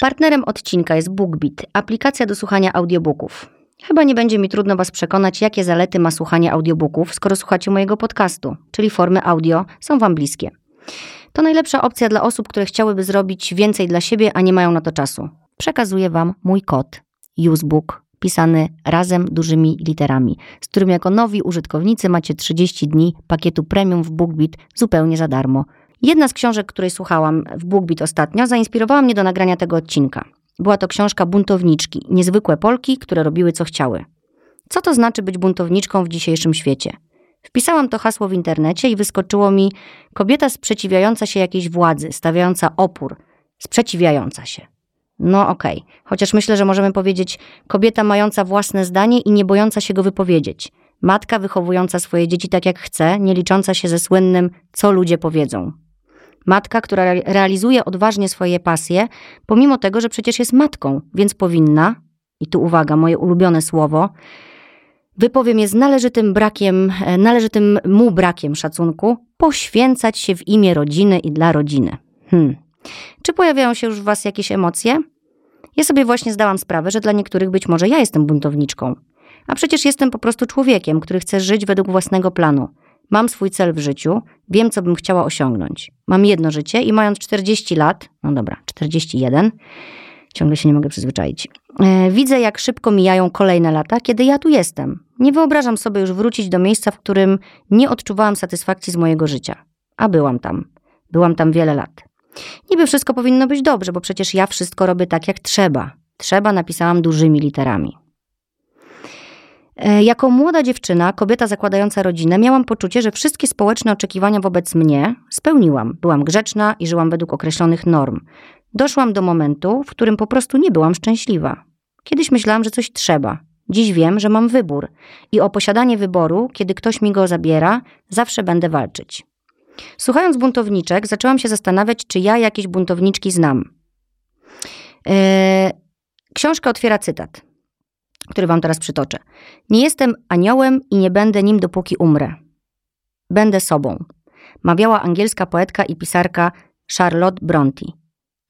Partnerem odcinka jest BookBeat, aplikacja do słuchania audiobooków. Chyba nie będzie mi trudno Was przekonać, jakie zalety ma słuchanie audiobooków, skoro słuchacie mojego podcastu, czyli formy audio są Wam bliskie. To najlepsza opcja dla osób, które chciałyby zrobić więcej dla siebie, a nie mają na to czasu. Przekazuję Wam mój kod usebook, pisany razem dużymi literami, z którym jako nowi użytkownicy macie 30 dni pakietu premium w BookBeat zupełnie za darmo. Jedna z książek, której słuchałam w BookBeat ostatnio, zainspirowała mnie do nagrania tego odcinka. Była to książka Buntowniczki, niezwykłe Polki, które robiły co chciały. Co to znaczy być buntowniczką w dzisiejszym świecie? Wpisałam to hasło w internecie i wyskoczyło mi kobieta sprzeciwiająca się jakiejś władzy, stawiająca opór, sprzeciwiająca się. No okej, okay. chociaż myślę, że możemy powiedzieć kobieta mająca własne zdanie i nie bojąca się go wypowiedzieć. Matka wychowująca swoje dzieci tak jak chce, nie licząca się ze słynnym co ludzie powiedzą. Matka, która realizuje odważnie swoje pasje, pomimo tego, że przecież jest matką, więc powinna, i tu uwaga, moje ulubione słowo, wypowiem je z należytym brakiem, e, należytym mu brakiem szacunku, poświęcać się w imię rodziny i dla rodziny. Hmm. Czy pojawiają się już w Was jakieś emocje? Ja sobie właśnie zdałam sprawę, że dla niektórych być może ja jestem buntowniczką. A przecież jestem po prostu człowiekiem, który chce żyć według własnego planu. Mam swój cel w życiu, wiem, co bym chciała osiągnąć. Mam jedno życie i mając 40 lat, no dobra, 41, ciągle się nie mogę przyzwyczaić. E, widzę, jak szybko mijają kolejne lata, kiedy ja tu jestem. Nie wyobrażam sobie już wrócić do miejsca, w którym nie odczuwałam satysfakcji z mojego życia. A byłam tam. Byłam tam wiele lat. Niby wszystko powinno być dobrze, bo przecież ja wszystko robię tak, jak trzeba. Trzeba napisałam dużymi literami. E, jako młoda dziewczyna, kobieta zakładająca rodzinę, miałam poczucie, że wszystkie społeczne oczekiwania wobec mnie spełniłam. Byłam grzeczna i żyłam według określonych norm. Doszłam do momentu, w którym po prostu nie byłam szczęśliwa. Kiedyś myślałam, że coś trzeba. Dziś wiem, że mam wybór i o posiadanie wyboru, kiedy ktoś mi go zabiera, zawsze będę walczyć. Słuchając buntowniczek, zaczęłam się zastanawiać, czy ja jakieś buntowniczki znam. Yy, książka otwiera cytat który wam teraz przytoczę. Nie jestem aniołem i nie będę nim, dopóki umrę. Będę sobą. Mawiała angielska poetka i pisarka Charlotte Bronte.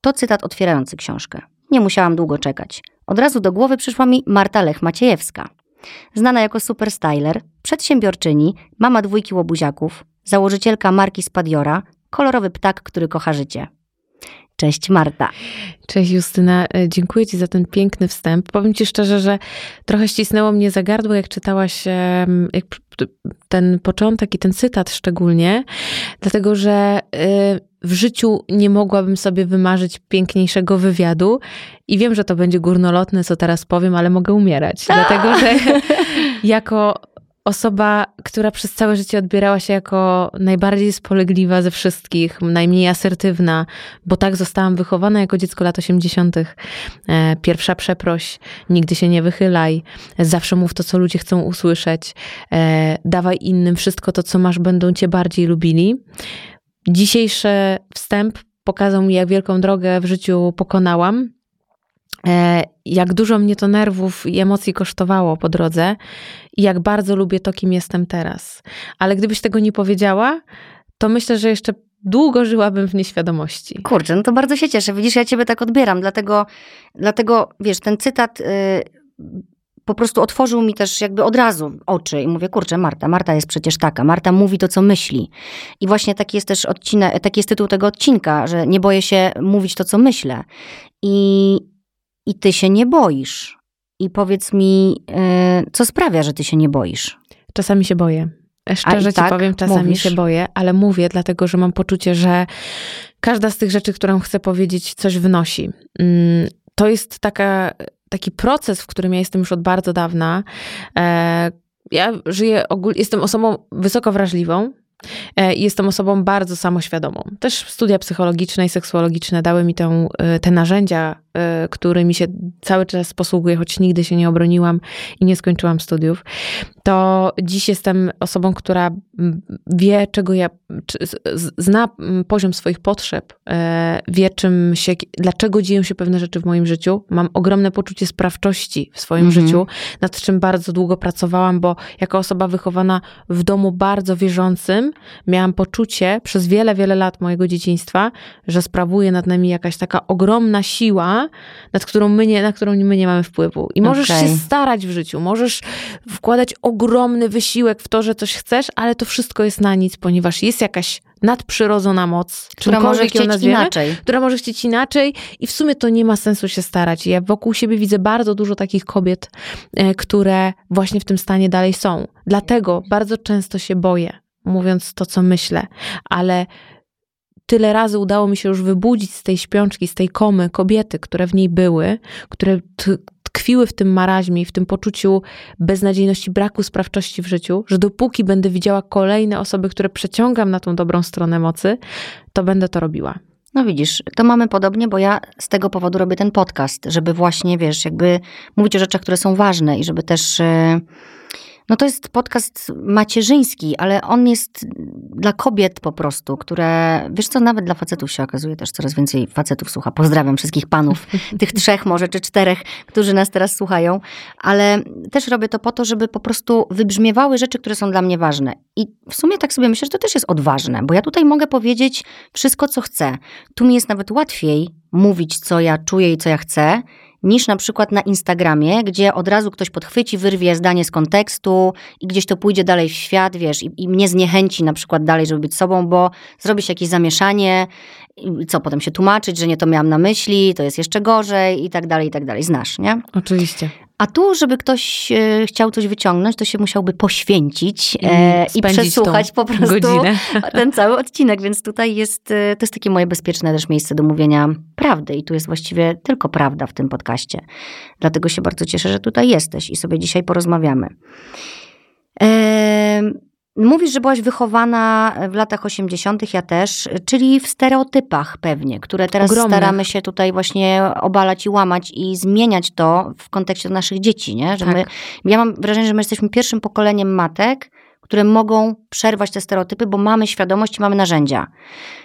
To cytat otwierający książkę. Nie musiałam długo czekać. Od razu do głowy przyszła mi Marta Lech-Maciejewska. Znana jako superstyler, przedsiębiorczyni, mama dwójki łobuziaków, założycielka marki Spadiora, kolorowy ptak, który kocha życie. Cześć Marta. Cześć Justyna, e, dziękuję Ci za ten piękny wstęp. Powiem Ci szczerze, że trochę ścisnęło mnie za gardło, jak czytałaś jak ten początek i ten cytat szczególnie, dlatego że e, w życiu nie mogłabym sobie wymarzyć piękniejszego wywiadu i wiem, że to będzie górnolotne, co teraz powiem, ale mogę umierać, dlatego że jako osoba, która przez całe życie odbierała się jako najbardziej spolegliwa ze wszystkich, najmniej asertywna, bo tak zostałam wychowana jako dziecko lat 80. E, pierwsza przeproś, nigdy się nie wychylaj, zawsze mów to, co ludzie chcą usłyszeć, e, dawaj innym wszystko to, co masz, będą cię bardziej lubili. Dzisiejszy wstęp pokazał mi, jak wielką drogę w życiu pokonałam E, jak dużo mnie to nerwów i emocji kosztowało po drodze i jak bardzo lubię to, kim jestem teraz. Ale gdybyś tego nie powiedziała, to myślę, że jeszcze długo żyłabym w nieświadomości. Kurczę, no to bardzo się cieszę. Widzisz, ja ciebie tak odbieram, dlatego, dlatego wiesz, ten cytat y, po prostu otworzył mi też jakby od razu oczy i mówię, kurczę, Marta, Marta jest przecież taka, Marta mówi to, co myśli. I właśnie taki jest też odcinek, taki jest tytuł tego odcinka, że nie boję się mówić to, co myślę. I, i ty się nie boisz. I powiedz mi, yy, co sprawia, że ty się nie boisz? Czasami się boję. Szczerze ci tak powiem, czasami mówisz? się boję, ale mówię, dlatego że mam poczucie, że każda z tych rzeczy, którą chcę powiedzieć, coś wnosi. Mm, to jest taka, taki proces, w którym ja jestem już od bardzo dawna. E, ja żyję, ogólnie, jestem osobą wysoko wrażliwą, e, Jestem osobą bardzo samoświadomą. Też studia psychologiczne i seksuologiczne dały mi tę, e, te narzędzia którymi się cały czas posługuję, choć nigdy się nie obroniłam i nie skończyłam studiów, to dziś jestem osobą, która wie, czego ja, zna poziom swoich potrzeb, e, wie, czym się, dlaczego dzieją się pewne rzeczy w moim życiu. Mam ogromne poczucie sprawczości w swoim mhm. życiu, nad czym bardzo długo pracowałam, bo jako osoba wychowana w domu bardzo wierzącym, miałam poczucie przez wiele, wiele lat mojego dzieciństwa, że sprawuje nad nami jakaś taka ogromna siła, nad którą my nie, na którą my nie mamy wpływu. I możesz okay. się starać w życiu, możesz wkładać ogromny wysiłek w to, że coś chcesz, ale to wszystko jest na nic, ponieważ jest jakaś nadprzyrodzona moc, która może chcieć nazwiemy, inaczej. Która może chcieć inaczej i w sumie to nie ma sensu się starać. Ja wokół siebie widzę bardzo dużo takich kobiet, e, które właśnie w tym stanie dalej są. Dlatego bardzo często się boję, mówiąc to, co myślę, ale tyle razy udało mi się już wybudzić z tej śpiączki, z tej komy kobiety, które w niej były, które tkwiły w tym maraźmie i w tym poczuciu beznadziejności, braku sprawczości w życiu, że dopóki będę widziała kolejne osoby, które przeciągam na tą dobrą stronę mocy, to będę to robiła. No widzisz, to mamy podobnie, bo ja z tego powodu robię ten podcast, żeby właśnie, wiesz, jakby mówić o rzeczach, które są ważne i żeby też... Yy no to jest podcast macierzyński, ale on jest dla kobiet po prostu, które, wiesz co, nawet dla facetów się okazuje, też coraz więcej facetów słucha. Pozdrawiam wszystkich panów, tych trzech może, czy czterech, którzy nas teraz słuchają, ale też robię to po to, żeby po prostu wybrzmiewały rzeczy, które są dla mnie ważne. I w sumie tak sobie myślę, że to też jest odważne, bo ja tutaj mogę powiedzieć wszystko, co chcę. Tu mi jest nawet łatwiej mówić, co ja czuję i co ja chcę, niż na przykład na Instagramie, gdzie od razu ktoś podchwyci, wyrwie zdanie z kontekstu i gdzieś to pójdzie dalej w świat, wiesz, i, i mnie zniechęci na przykład dalej, żeby być sobą, bo zrobi się jakieś zamieszanie i co, potem się tłumaczyć, że nie to miałam na myśli, to jest jeszcze gorzej i tak dalej, i tak dalej. Znasz, nie? Oczywiście. A tu, żeby ktoś e, chciał coś wyciągnąć, to się musiałby poświęcić e, i przesłuchać po prostu godzinę. ten cały odcinek, więc tutaj jest, e, to jest takie moje bezpieczne też miejsce do mówienia prawdy i tu jest właściwie tylko prawda w tym podcaście. Dlatego się bardzo cieszę, że tutaj jesteś i sobie dzisiaj porozmawiamy. E, Mówisz, że byłaś wychowana w latach 80., ja też, czyli w stereotypach pewnie, które teraz staramy się tutaj właśnie obalać i łamać i zmieniać to w kontekście naszych dzieci, nie? Że tak. my, ja mam wrażenie, że my jesteśmy pierwszym pokoleniem matek, które mogą przerwać te stereotypy, bo mamy świadomość i mamy narzędzia.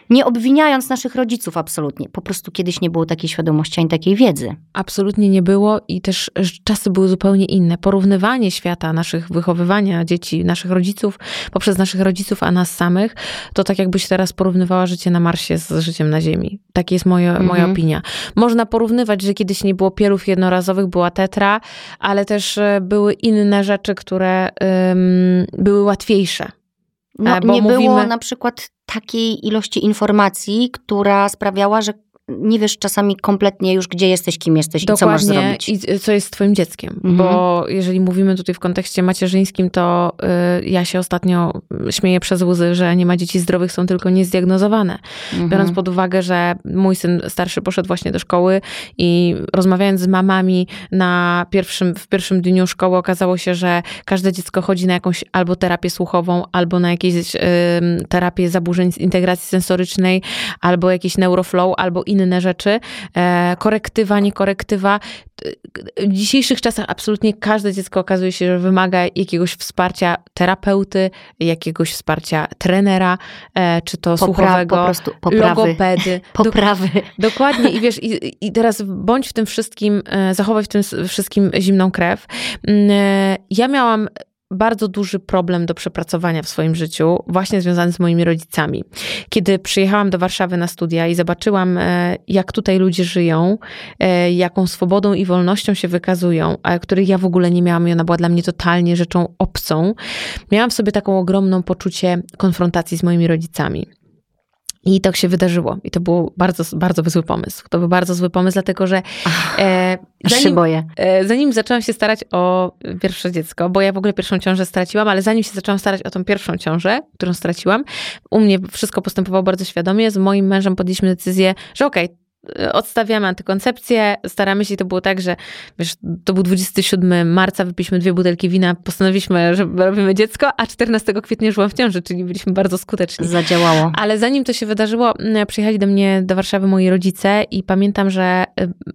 Nie obwiniając naszych rodziców absolutnie. Po prostu kiedyś nie było takiej świadomości ani takiej wiedzy. Absolutnie nie było i też czasy były zupełnie inne. Porównywanie świata, naszych wychowywania dzieci, naszych rodziców poprzez naszych rodziców, a nas samych, to tak jakbyś teraz porównywała życie na Marsie z życiem na Ziemi. Tak jest moja, mhm. moja opinia. Można porównywać, że kiedyś nie było pielów jednorazowych, była tetra, ale też e, były inne rzeczy, które um, były łatwiejsze. No, e, nie mówimy... było na przykład takiej ilości informacji, która sprawiała, że nie wiesz czasami kompletnie już, gdzie jesteś, kim jesteś Dokładnie. i co masz zrobić. I co jest z twoim dzieckiem. Mhm. Bo jeżeli mówimy tutaj w kontekście macierzyńskim, to y, ja się ostatnio śmieję przez łzy, że nie ma dzieci zdrowych, są tylko niezdiagnozowane. Mhm. Biorąc pod uwagę, że mój syn starszy poszedł właśnie do szkoły i rozmawiając z mamami na pierwszym, w pierwszym dniu szkoły okazało się, że każde dziecko chodzi na jakąś albo terapię słuchową, albo na jakieś y, terapię zaburzeń integracji sensorycznej, albo jakiś neuroflow, albo inne inne rzeczy, e, korektywa, niekorektywa. W dzisiejszych czasach absolutnie każde dziecko okazuje się, że wymaga jakiegoś wsparcia terapeuty, jakiegoś wsparcia trenera, e, czy to Popra słuchowego, po prostu, poprawy. logopedy. Poprawy. dokładnie i wiesz, i, i teraz bądź w tym wszystkim, e, zachowaj w tym wszystkim zimną krew. Mm, ja miałam bardzo duży problem do przepracowania w swoim życiu, właśnie związany z moimi rodzicami. Kiedy przyjechałam do Warszawy na studia i zobaczyłam, e, jak tutaj ludzie żyją, e, jaką swobodą i wolnością się wykazują, a których ja w ogóle nie miałam i ona była dla mnie totalnie rzeczą obcą, miałam w sobie taką ogromną poczucie konfrontacji z moimi rodzicami. I tak się wydarzyło. I to był bardzo, bardzo zły pomysł. To był bardzo zły pomysł, dlatego że e, zanim, się boję. E, zanim zaczęłam się starać o pierwsze dziecko, bo ja w ogóle pierwszą ciążę straciłam, ale zanim się zaczęłam starać o tą pierwszą ciążę, którą straciłam, u mnie wszystko postępowało bardzo świadomie. Z moim mężem podjęliśmy decyzję, że okej, okay, odstawiamy antykoncepcję, staramy się to było tak, że wiesz, to był 27 marca, wypiliśmy dwie butelki wina, postanowiliśmy, że robimy dziecko, a 14 kwietnia już byłam w ciąży, czyli byliśmy bardzo skuteczni. Zadziałało. Ale zanim to się wydarzyło, przyjechali do mnie do Warszawy moi rodzice i pamiętam, że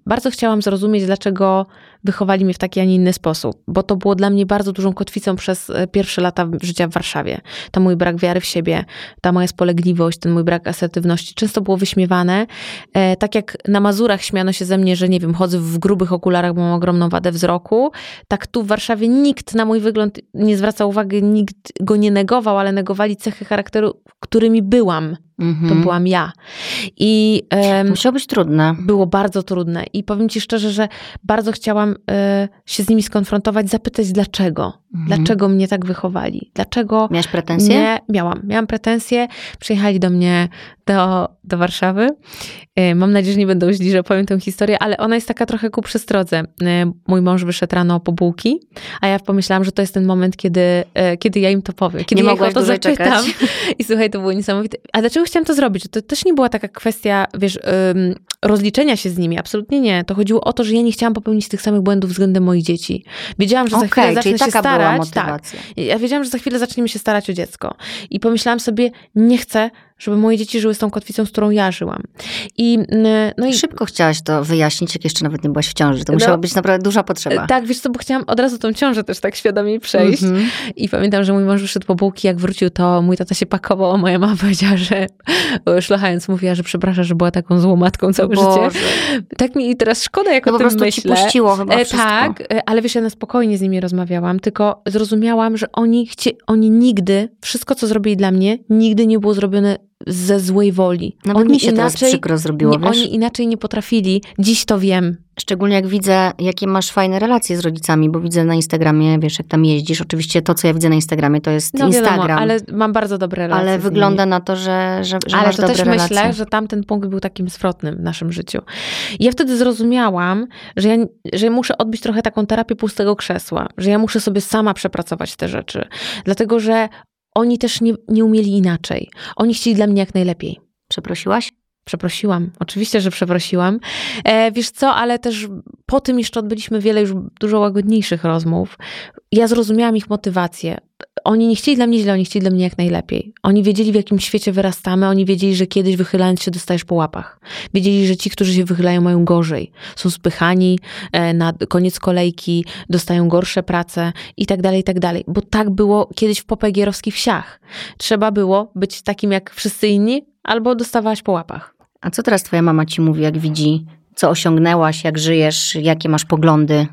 bardzo chciałam zrozumieć, dlaczego wychowali mnie w taki, a nie inny sposób, bo to było dla mnie bardzo dużą kotwicą przez e, pierwsze lata życia w Warszawie. To mój brak wiary w siebie, ta moja spolegliwość, ten mój brak asertywności często było wyśmiewane. E, tak jak na Mazurach śmiano się ze mnie, że nie wiem, chodzę w grubych okularach, bo mam ogromną wadę wzroku, tak tu w Warszawie nikt na mój wygląd nie zwracał uwagi, nikt go nie negował, ale negowali cechy charakteru, którymi byłam. Mhm. To byłam ja. I um, musiało być trudne. Było bardzo trudne. I powiem ci szczerze, że bardzo chciałam y, się z nimi skonfrontować, zapytać dlaczego. Mhm. Dlaczego mnie tak wychowali? Dlaczego. Miałaś pretensje? Nie, miałam. Miałam pretensje. Przyjechali do mnie do, do Warszawy. Y, mam nadzieję, że nie będą źli, że powiem tę historię, ale ona jest taka trochę ku przestrodze. Y, mój mąż wyszedł rano po bułki, a ja pomyślałam, że to jest ten moment, kiedy, kiedy ja im to powiem. Kiedy nie ja mogłaś to zapytam. Czekać. I słuchaj, to było niesamowite. A dlaczego chciałam to zrobić? To też nie była taka kwestia, wiesz, rozliczenia się z nimi. Absolutnie nie. To chodziło o to, że ja nie chciałam popełnić tych samych błędów względem moich dzieci. Wiedziałam, że okay, za chwilę zacznę się starać. Tak. Ja wiedziałam, że za chwilę zaczniemy się starać o dziecko. I pomyślałam sobie, nie chcę, żeby moje dzieci żyły z tą kotwicą, z którą ja żyłam. I, no i... Szybko chciałaś to wyjaśnić, jak jeszcze nawet nie byłaś w ciąży. To no, musiała być naprawdę duża potrzeba. Tak, wiesz co, bo chciałam od razu tą ciążę też tak świadomie przejść. Mm -hmm. I pamiętam, że mój mąż wyszedł po bułki, jak wrócił, to mój tata się pakował, a moja mama powiedziała, że szlachając mówiła, że przepraszam, że była taką złą matką całe Boże. życie. Tak mi teraz szkoda, jak no o tym myślę. ci puściło chyba e, Tak, e, ale wiesz, ja na spokojnie z nimi rozmawiałam, tylko zrozumiałam, że oni, chcie, oni nigdy, wszystko co zrobili dla mnie, nigdy nie było zrobione ze złej woli. Nawet oni mi się inaczej, teraz przykro zrobiło, nie, Oni inaczej nie potrafili. Dziś to wiem. Szczególnie jak widzę, jakie masz fajne relacje z rodzicami, bo widzę na Instagramie, wiesz, jak tam jeździsz. Oczywiście to, co ja widzę na Instagramie, to jest no, Instagram. Wiadomo, ale mam bardzo dobre relacje. Ale wygląda na to, że, że, że ale masz to dobre też relacje. myślę, że tamten punkt był takim zwrotnym w naszym życiu. I ja wtedy zrozumiałam, że ja, że muszę odbyć trochę taką terapię pustego krzesła, że ja muszę sobie sama przepracować te rzeczy. Dlatego, że oni też nie, nie umieli inaczej. Oni chcieli dla mnie jak najlepiej. Przeprosiłaś? Przeprosiłam, oczywiście, że przeprosiłam. E, wiesz co, ale też po tym jeszcze odbyliśmy wiele już dużo łagodniejszych rozmów. Ja zrozumiałam ich motywację. Oni nie chcieli dla mnie źle, oni chcieli dla mnie jak najlepiej. Oni wiedzieli, w jakim świecie wyrastamy, oni wiedzieli, że kiedyś wychylając się dostajesz po łapach. Wiedzieli, że ci, którzy się wychylają, mają gorzej. Są spychani e, na koniec kolejki, dostają gorsze prace i tak dalej, i tak dalej. Bo tak było kiedyś w popegierowskich wsiach. Trzeba było być takim jak wszyscy inni, albo dostawałaś po łapach. A co teraz twoja mama ci mówi, jak widzi, co osiągnęłaś, jak żyjesz, jakie masz poglądy?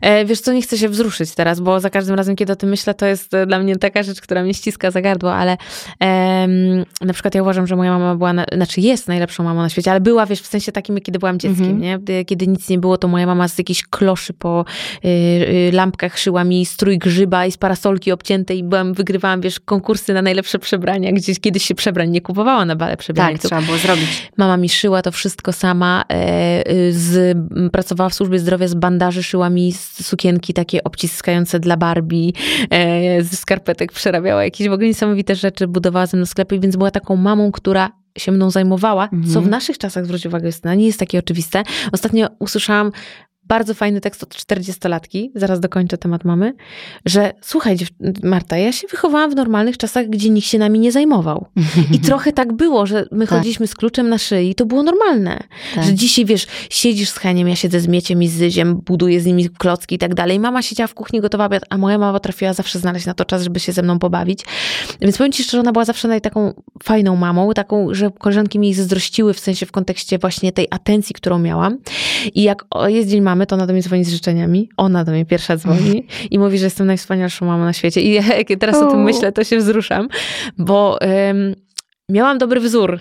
E, wiesz co, nie chcę się wzruszyć teraz, bo za każdym razem, kiedy o tym myślę, to jest dla mnie taka rzecz, która mnie ściska za gardło, ale um, na przykład ja uważam, że moja mama była, na, znaczy jest najlepszą mamą na świecie, ale była, wiesz, w sensie takim, kiedy byłam dzieckiem, mm -hmm. nie? Kiedy nic nie było, to moja mama z jakiejś kloszy po y, y, lampkach szyła mi strój grzyba i z parasolki obciętej i byłam, wygrywałam, wiesz, konkursy na najlepsze przebrania, gdzieś kiedyś się przebrań nie kupowała na bale przebrań. Tak, trzeba było zrobić. Mama mi szyła to wszystko sama, e, z, pracowała w służbie zdrowia z bandaży, szyła mi sukienki takie obciskające dla Barbie, e, z skarpetek przerabiała jakieś w ogóle niesamowite rzeczy, budowała ze mną sklepy, więc była taką mamą, która się mną zajmowała, mhm. co w mhm. naszych czasach, zwróć uwagę, Justyna, nie jest takie oczywiste. Ostatnio usłyszałam bardzo fajny tekst od 40-latki, zaraz dokończę temat mamy, że słuchaj Marta, ja się wychowałam w normalnych czasach, gdzie nikt się nami nie zajmował. I trochę tak było, że my tak. chodziliśmy z kluczem na szyi, to było normalne. Tak. Że dzisiaj, wiesz, siedzisz z Heniem, ja siedzę z Mieciem i z Zyziem, buduję z nimi klocki i tak dalej. Mama siedziała w kuchni, gotowała obiad, a moja mama trafiła zawsze znaleźć na to czas, żeby się ze mną pobawić. Więc powiem ci szczerze, ona była zawsze taką fajną mamą, taką, że koleżanki mi jej zazdrościły w sensie w kontekście właśnie tej atencji, którą miałam. I jak jest dzień mamy, mamy, to ona do mnie dzwoni z życzeniami. Ona do mnie pierwsza dzwoni i mówi, że jestem najwspanialszą mamą na świecie. I jak teraz o tym myślę, to się wzruszam, bo um, miałam dobry wzór.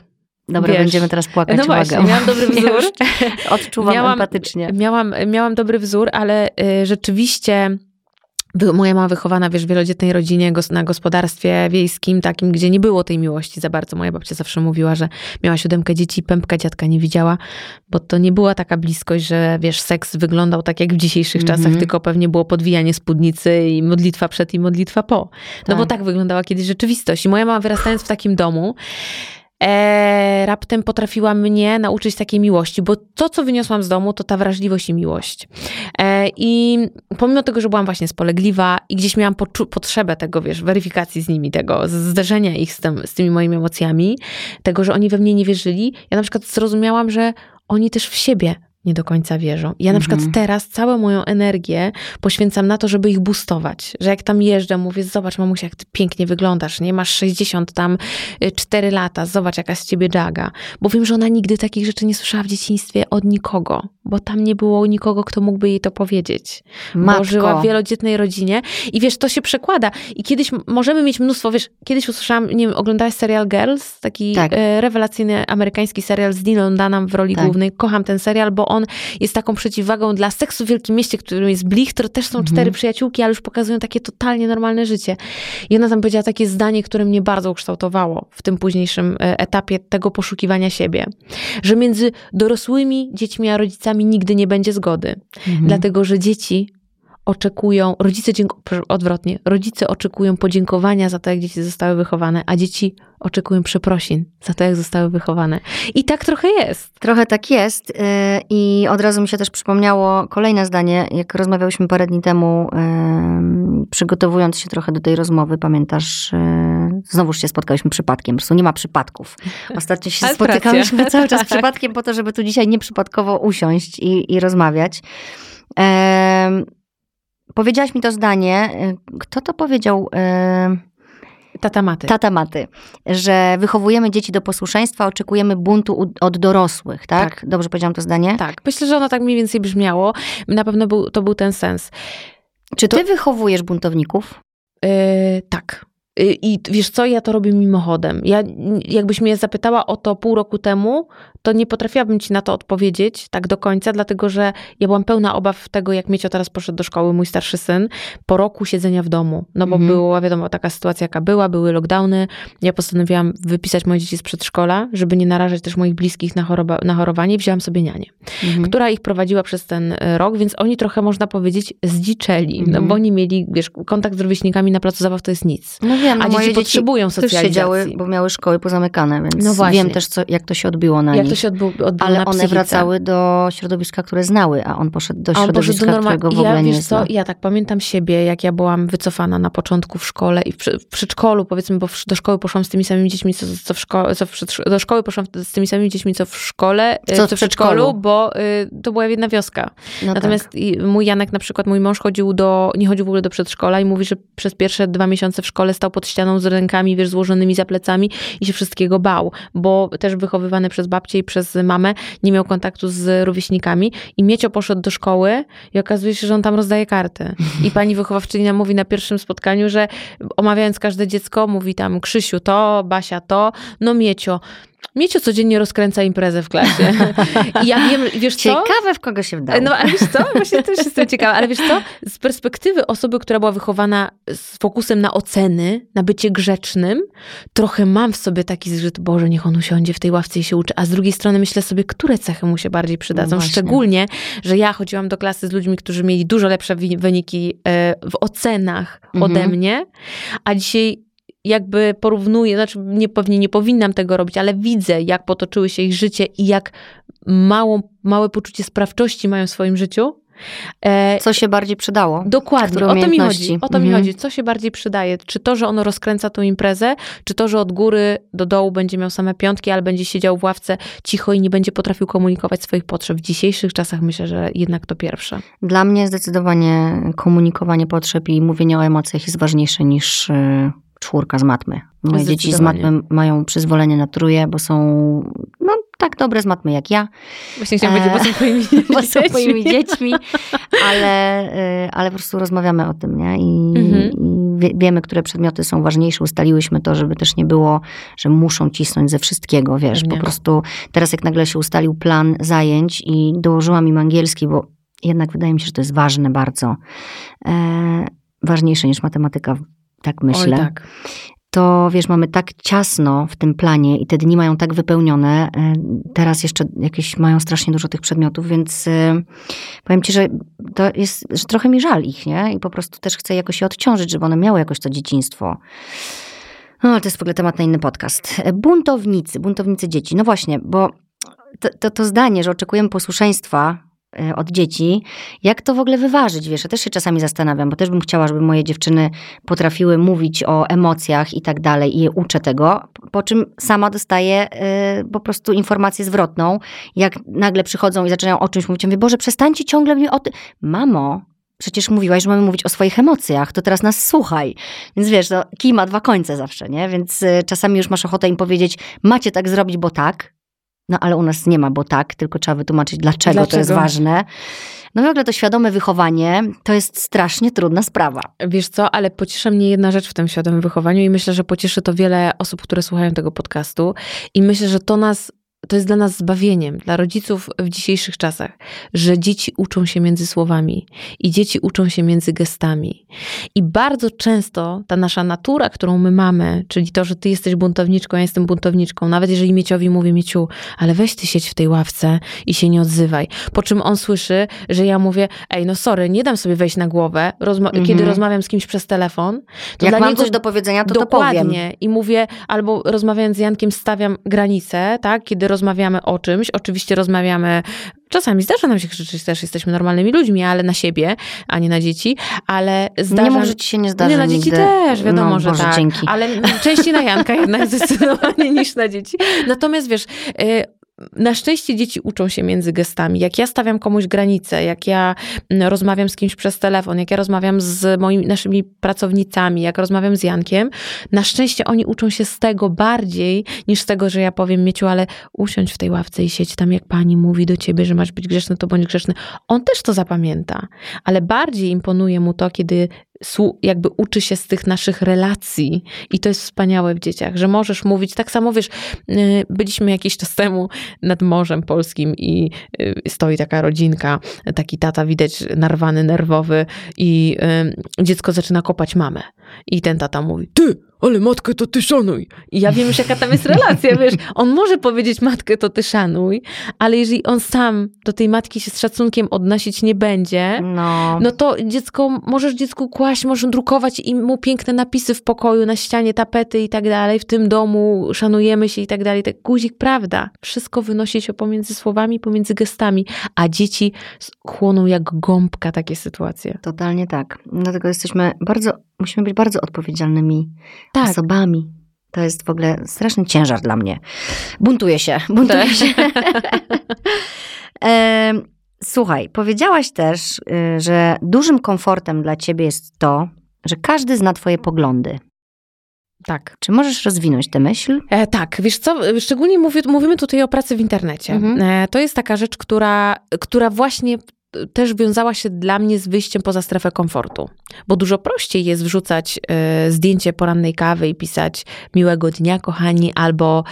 Dobra, Wiesz, będziemy teraz płakać. No właśnie, miałam dobry wzór. Odczuwam miałam, empatycznie. Miałam, miałam dobry wzór, ale y, rzeczywiście Moja mama wychowana, wiesz, w wielodzietnej rodzinie, na gospodarstwie wiejskim, takim, gdzie nie było tej miłości za bardzo. Moja babcia zawsze mówiła, że miała siódemkę dzieci, pępka dziadka nie widziała, bo to nie była taka bliskość, że wiesz, seks wyglądał tak jak w dzisiejszych mm -hmm. czasach, tylko pewnie było podwijanie spódnicy i modlitwa przed i modlitwa po. No tak. bo tak wyglądała kiedyś rzeczywistość. I moja mama wyrastając w takim domu, e, raptem potrafiła mnie nauczyć takiej miłości, bo to, co wyniosłam z domu, to ta wrażliwość i miłość. E, I pomimo tego, że byłam właśnie spolegliwa i gdzieś miałam potrzebę tego, wiesz, weryfikacji z nimi, tego zderzenia ich z, tym, z tymi moimi emocjami, tego, że oni we mnie nie wierzyli, ja na przykład zrozumiałam, że oni też w siebie nie do końca wierzą. Ja na przykład mhm. teraz całą moją energię poświęcam na to, żeby ich boostować. Że jak tam jeżdżę, mówię, zobacz mamusia, jak ty pięknie wyglądasz, nie? Masz 60 tam 4 y, lata, zobacz jaka z ciebie daga. Bo wiem, że ona nigdy takich rzeczy nie słyszała w dzieciństwie od nikogo. Bo tam nie było nikogo, kto mógłby jej to powiedzieć. Matko. Bo żyła w wielodzietnej rodzinie. I wiesz, to się przekłada. I kiedyś możemy mieć mnóstwo, wiesz, kiedyś usłyszałam, nie wiem, oglądałaś serial Girls? Taki tak. E, rewelacyjny amerykański serial z Dylan Dunham w roli tak. głównej. Kocham ten serial, bo on jest taką przeciwwagą dla seksu w Wielkim Mieście, którym jest Blich, to też są cztery mhm. przyjaciółki, ale już pokazują takie totalnie normalne życie. I ona tam powiedziała takie zdanie, które mnie bardzo ukształtowało w tym późniejszym e, etapie tego poszukiwania siebie. Że między dorosłymi dziećmi a rodzicami nigdy nie będzie zgody. Mhm. Dlatego, że dzieci oczekują, rodzice, odwrotnie, rodzice oczekują podziękowania za to, jak dzieci zostały wychowane, a dzieci oczekują przeprosin za to, jak zostały wychowane. I tak trochę jest. Trochę tak jest. Y, I od razu mi się też przypomniało kolejne zdanie, jak rozmawiałyśmy parę dni temu, przygotowując się trochę do tej rozmowy, pamiętasz, y, znowuż się spotkałyśmy przypadkiem, po prostu nie ma przypadków. Ostatnio się spotykałyśmy cały czas tak. przypadkiem po to, żeby tu dzisiaj nieprzypadkowo usiąść i, i rozmawiać. Powiedziałaś mi to zdanie. Y, kto to powiedział? Tata Maty. Tata Maty, że wychowujemy dzieci do posłuszeństwa, oczekujemy buntu od dorosłych, tak? tak? Dobrze powiedziałam to zdanie? Tak, myślę, że ono tak mniej więcej brzmiało. Na pewno był, to był ten sens. Czy ty to... wychowujesz buntowników? Yy, tak. Y, I wiesz co, ja to robię mimochodem. Ja, jakbyś mnie zapytała o to pół roku temu, to nie potrafiłabym ci na to odpowiedzieć tak do końca, dlatego że ja byłam pełna obaw tego, jak Miecio teraz poszedł do szkoły, mój starszy syn, po roku siedzenia w domu. No bo mhm. była, wiadomo, taka sytuacja, jaka była, były lockdowny. Ja postanowiłam wypisać moje dzieci z przedszkola, żeby nie narażać też moich bliskich na, choroba, na chorowanie. Wzięłam sobie nianię, mhm. która ich prowadziła przez ten e, rok, więc oni trochę, można powiedzieć, zdziczeli, mhm. no bo oni mieli, wiesz, kontakt z rówieśnikami na placu zabaw to jest nic. No wiem, A dzieci potrzebują socjalizacji. siedziały, bo miały szkoły pozamykane, więc no właśnie. wiem też, co, jak to się odbiło na jak nich. To się odbyło, odbyło Ale one wracały do środowiska, które znały, a on poszedł do środowiska, poszedł do którego w ogóle ja, nie wiesz zna. Co, ja tak pamiętam siebie, jak ja byłam wycofana na początku w szkole i w, w przedszkolu, powiedzmy, bo do szkoły poszłam z tymi samymi dziećmi, co, co w szkole, co w do szkoły poszłam z tymi samymi dziećmi, co w szkole, co, co w przedszkolu, bo y, to była jedna wioska. No Natomiast tak. mój Janek na przykład, mój mąż chodził do, nie chodził w ogóle do przedszkola i mówi, że przez pierwsze dwa miesiące w szkole stał pod ścianą z rękami, wiesz, złożonymi za plecami i się wszystkiego bał, bo też wychowywany przez babcię i przez mamę nie miał kontaktu z rówieśnikami i Miecio poszedł do szkoły i okazuje się, że on tam rozdaje karty. I pani wychowawczyni nam mówi na pierwszym spotkaniu, że omawiając każde dziecko, mówi tam Krzysiu to, Basia to, no Miecio, Miecio codziennie rozkręca imprezę w klasie. I ja wiem, wiesz co? Ciekawe, w kogo się wdało. No, ale wiesz co? Właśnie też jestem ciekawa. Ale wiesz co? Z perspektywy osoby, która była wychowana z fokusem na oceny, na bycie grzecznym, trochę mam w sobie taki zgrzyt, Boże, niech on usiądzie w tej ławce i się uczy. A z drugiej strony myślę sobie, które cechy mu się bardziej przydadzą. No Szczególnie, że ja chodziłam do klasy z ludźmi, którzy mieli dużo lepsze wyniki e, w ocenach mhm. ode mnie, a dzisiaj jakby porównuję, znaczy nie, pewnie nie powinnam tego robić, ale widzę, jak potoczyły się ich życie i jak małą, małe poczucie sprawczości mają w swoim życiu. E, co się bardziej przydało? Dokładnie, o to mi chodzi. O to mhm. mi chodzi. Co się bardziej przydaje? Czy to, że ono rozkręca tą imprezę, czy to, że od góry do dołu będzie miał same piątki, ale będzie siedział w ławce cicho i nie będzie potrafił komunikować swoich potrzeb? W dzisiejszych czasach myślę, że jednak to pierwsze. Dla mnie zdecydowanie komunikowanie potrzeb i mówienie o emocjach jest ważniejsze niż y, czwórka z matmy. Moje dzieci z matmy mają przyzwolenie na truje, bo są no, tak dobre z matmy jak ja. Właśnie chciałam powiedzieć, bo są twoimi bo są moimi dziećmi, ale, y, ale po prostu rozmawiamy o tym, nie? I, mhm. i wiemy, które przedmioty są ważniejsze. Ustaliłyśmy to, żeby też nie było, że muszą cisnąć ze wszystkiego, wiesz. Po prostu teraz jak nagle się ustalił plan zajęć i dołożyłam im angielski, bo jednak wydaje mi się, że to jest ważne bardzo. E, ważniejsze niż matematyka tak myślę. Oj, tak. To wiesz, mamy tak ciasno w tym planie i te dni mają tak wypełnione. E, teraz jeszcze jakieś mają strasznie dużo tych przedmiotów, więc e, powiem ci, że to jest, że trochę mi żal ich, nie? I po prostu też chcę jakoś je odciążyć, żeby one miały jakoś to dzieciństwo. No, to jest w ogóle temat na inny podcast. Buntownicy, buntownicy dzieci. No właśnie, bo to, to, to zdanie, że oczekujemy posłuszeństwa e, od dzieci, jak to w ogóle wyważyć, wiesz, ja też się czasami zastanawiam, bo też bym chciała, żeby moje dziewczyny potrafiły mówić o emocjach i tak dalej i je uczę tego, po czym sama dostaję y, po prostu informację zwrotną, jak nagle przychodzą i zaczynają o czymś mówić, ja mówię, Boże, przestańcie ciągle mi o tym. Mamo, przecież mówiłaś, że mamy mówić o swoich emocjach, to teraz nas słuchaj. Więc wiesz, to kij ma dwa końce zawsze, nie? Więc y, czasami już masz ochotę im powiedzieć, macie tak zrobić, bo tak, no ale u nas nie ma, bo tak, tylko trzeba wytłumaczyć, dlaczego, dlaczego? to jest ważne. No w ogóle to świadome wychowanie to jest strasznie trudna sprawa. Wiesz co, ale pociesza mnie jedna rzecz w tym świadomym wychowaniu i myślę, że pocieszy to wiele osób, które słuchają tego podcastu i myślę, że to nas to jest dla nas zbawieniem, dla rodziców w dzisiejszych czasach, że dzieci uczą się między słowami i dzieci uczą się między gestami. I bardzo często ta nasza natura, którą my mamy, czyli to, że ty jesteś buntowniczką, ja jestem buntowniczką, nawet jeżeli Mieciowi mówię, Mieciu, ale weź ty siedź w tej ławce i się nie odzywaj. Po czym on słyszy, że ja mówię, ej, no sorry, nie dam sobie wejść na głowę, rozma kiedy mhm. rozmawiam z kimś przez telefon. To Jak mam niego, coś do powiedzenia, to dokładnie. to powiem. I mówię, albo rozmawiając z Jankiem stawiam granicę, tak, kiedy rozmawiamy o czymś, oczywiście rozmawiamy Czasami zdarza nam się krzyczeć, też jesteśmy normalnymi ludźmi, ale na siebie, a nie na dzieci, ale zdarza... Nie może ci się nie zdarzyć Nie, na dzieci nigdy. też, wiadomo, no, że Boże, tak. Dzięki. Ale częściej na Janka jednak zdecydowanie niż na dzieci. Natomiast wiesz, y, na szczęście dzieci uczą się między gestami. Jak ja stawiam komuś granicę, jak ja mm, rozmawiam z kimś przez telefon, jak ja rozmawiam z moimi naszymi pracownicami, jak rozmawiam z Jankiem, na szczęście oni uczą się z tego bardziej niż z tego, że ja powiem Mieciu, ale usiądź w tej ławce i siedź tam, jak pani mówi do ciebie, że masz być grzeczny, to bądź grzeczny. On też to zapamięta, ale bardziej imponuje mu to, kiedy jakby uczy się z tych naszych relacji. I to jest wspaniałe w dzieciach, że możesz mówić, tak samo wiesz, y, byliśmy jakiś czas temu nad Morzem Polskim i y, stoi taka rodzinka, taki tata widać narwany, nerwowy i y, dziecko zaczyna kopać mamę. I ten tata mówi, ty, ale matkę to ty szanuj. I ja wiem już, jaka tam jest relacja, wiesz. On może powiedzieć matkę to ty szanuj, ale jeżeli on sam do tej matki się z szacunkiem odnosić nie będzie, no, no to dziecko, możesz dziecku kłaść, możesz drukować im mu piękne napisy w pokoju, na ścianie, tapety i tak dalej, w tym domu szanujemy się i tak dalej. Tak guzik, prawda. Wszystko wynosi się pomiędzy słowami, pomiędzy gestami, a dzieci chłoną jak gąbka takie sytuacje. Totalnie tak. Dlatego jesteśmy bardzo, musimy być bardzo odpowiedzialnymi tak. osobami. To jest w ogóle straszny ciężar dla mnie. Buntuję się, buntuję tak. się. słuchaj, powiedziałaś też, y, że dużym komfortem dla ciebie jest to, że każdy zna twoje poglądy. Tak. Czy możesz rozwinąć tę myśl? E, tak, wiesz co, szczególnie mówię, mówimy tutaj o pracy w internecie. Mhm. E, to jest taka rzecz, która, która właśnie też wiązała się dla mnie z wyjściem poza strefę komfortu. Bo dużo prościej jest wrzucać y, zdjęcie porannej kawy i pisać miłego dnia, kochani, albo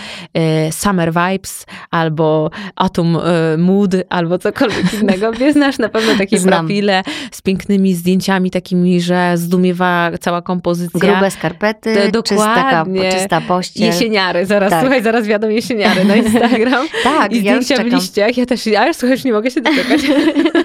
y, summer vibes, albo atom y, mood, albo cokolwiek innego. Wiesz, znasz na pewno takie Znam. profile z pięknymi zdjęciami takimi, że zdumiewa cała kompozycja. Grube skarpety, Dokładnie. czysta, czysta pościel. Jesieniary, zaraz, tak. słuchaj, zaraz wiadą jesieniary na Instagram. tak, I zdjęcia ja w liściach. Ja też, ja słuchaj, już nie mogę się doczekać.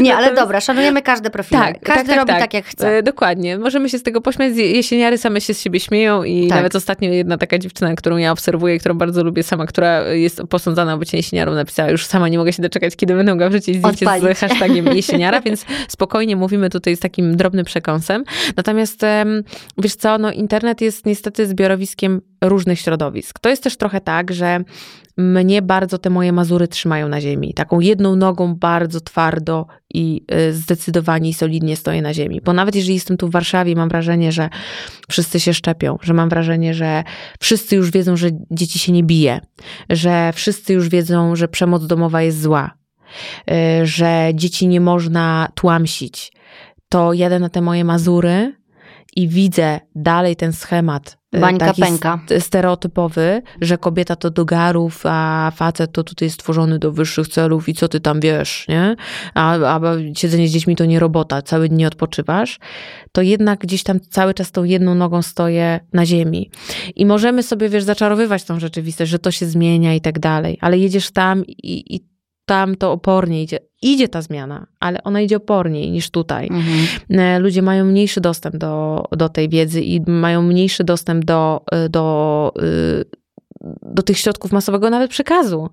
Nie, ale dobra, szanujemy każde profile. Tak, Każdy tak, tak, robi tak. tak, jak chce. E, dokładnie. Możemy się z tego pośmiać. Jesieniary same się z siebie śmieją i tak. nawet ostatnio jedna taka dziewczyna, którą ja obserwuję, którą bardzo lubię sama, która jest posądzana o bycie jesieniarą, napisała już sama nie mogę się doczekać, kiedy będą go wrzucić zdjęcie Odpalić. z hashtagiem jesieniara, więc spokojnie mówimy tutaj z takim drobnym przekąsem. Natomiast wiesz co, no internet jest niestety zbiorowiskiem różnych środowisk. To jest też trochę tak, że mnie bardzo te moje mazury trzymają na ziemi. Taką jedną nogą bardzo twardo i y, zdecydowanie i solidnie stoję na ziemi. Bo nawet jeżeli jestem tu w Warszawie, mam wrażenie, że wszyscy się szczepią, że mam wrażenie, że wszyscy już wiedzą, że dzieci się nie bije, że wszyscy już wiedzą, że przemoc domowa jest zła, y, że dzieci nie można tłamsić. To jadę na te moje mazury i widzę dalej ten schemat E, Bańka taki pęka. stereotypowy, że kobieta to do garów, a facet to tutaj jest stworzony do wyższych celów i co ty tam wiesz, nie? A, a siedzenie z dziećmi to nie robota, cały dzień nie odpoczywasz, to jednak gdzieś tam cały czas tą jedną nogą stoję na ziemi. I możemy sobie, wiesz, zaczarowywać tą rzeczywistość, że to się zmienia i tak dalej, ale jedziesz tam i, i tam to opornie idzie. Idzie ta zmiana, ale ona idzie oporniej niż tutaj. Mhm. E, Ludzie mają mniejszy dostęp do, do tej wiedzy i mają mniejszy dostęp do, e, do, y, do tych środków masowego nawet przekazu.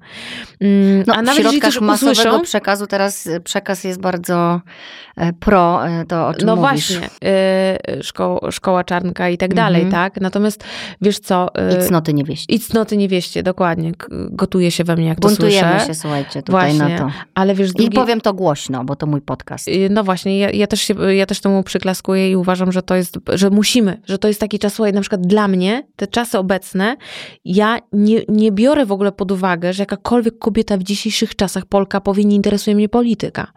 Mm, No, A w nawet jeżeli środkach masowego usłyszą, przekazu teraz y, przekaz jest bardzo e, pro, e, to o czym no mówisz. właśnie, y, szko, szkoła czarnka i tak dalej, Mhm. tak? Natomiast wiesz co, y, I cnoty niewieści. i cnoty niewieście, dokładnie, gotuje się we mnie, jak to Buntujemy słyszę. się, słuchajcie, tutaj Właśnie. na to. Ale wiesz, z I powiem to głośno, bo to mój podcast. No właśnie, ja, ja, też się, ja też temu przyklaskuję i uważam, że to jest, że musimy, że to jest taki czas, słuchaj, na przykład dla mnie, te czasy obecne, ja nie, nie biorę w ogóle pod uwagę, że jakakolwiek kobieta w dzisiejszych czasach, Polka, powie, nie interesuje mnie polityka.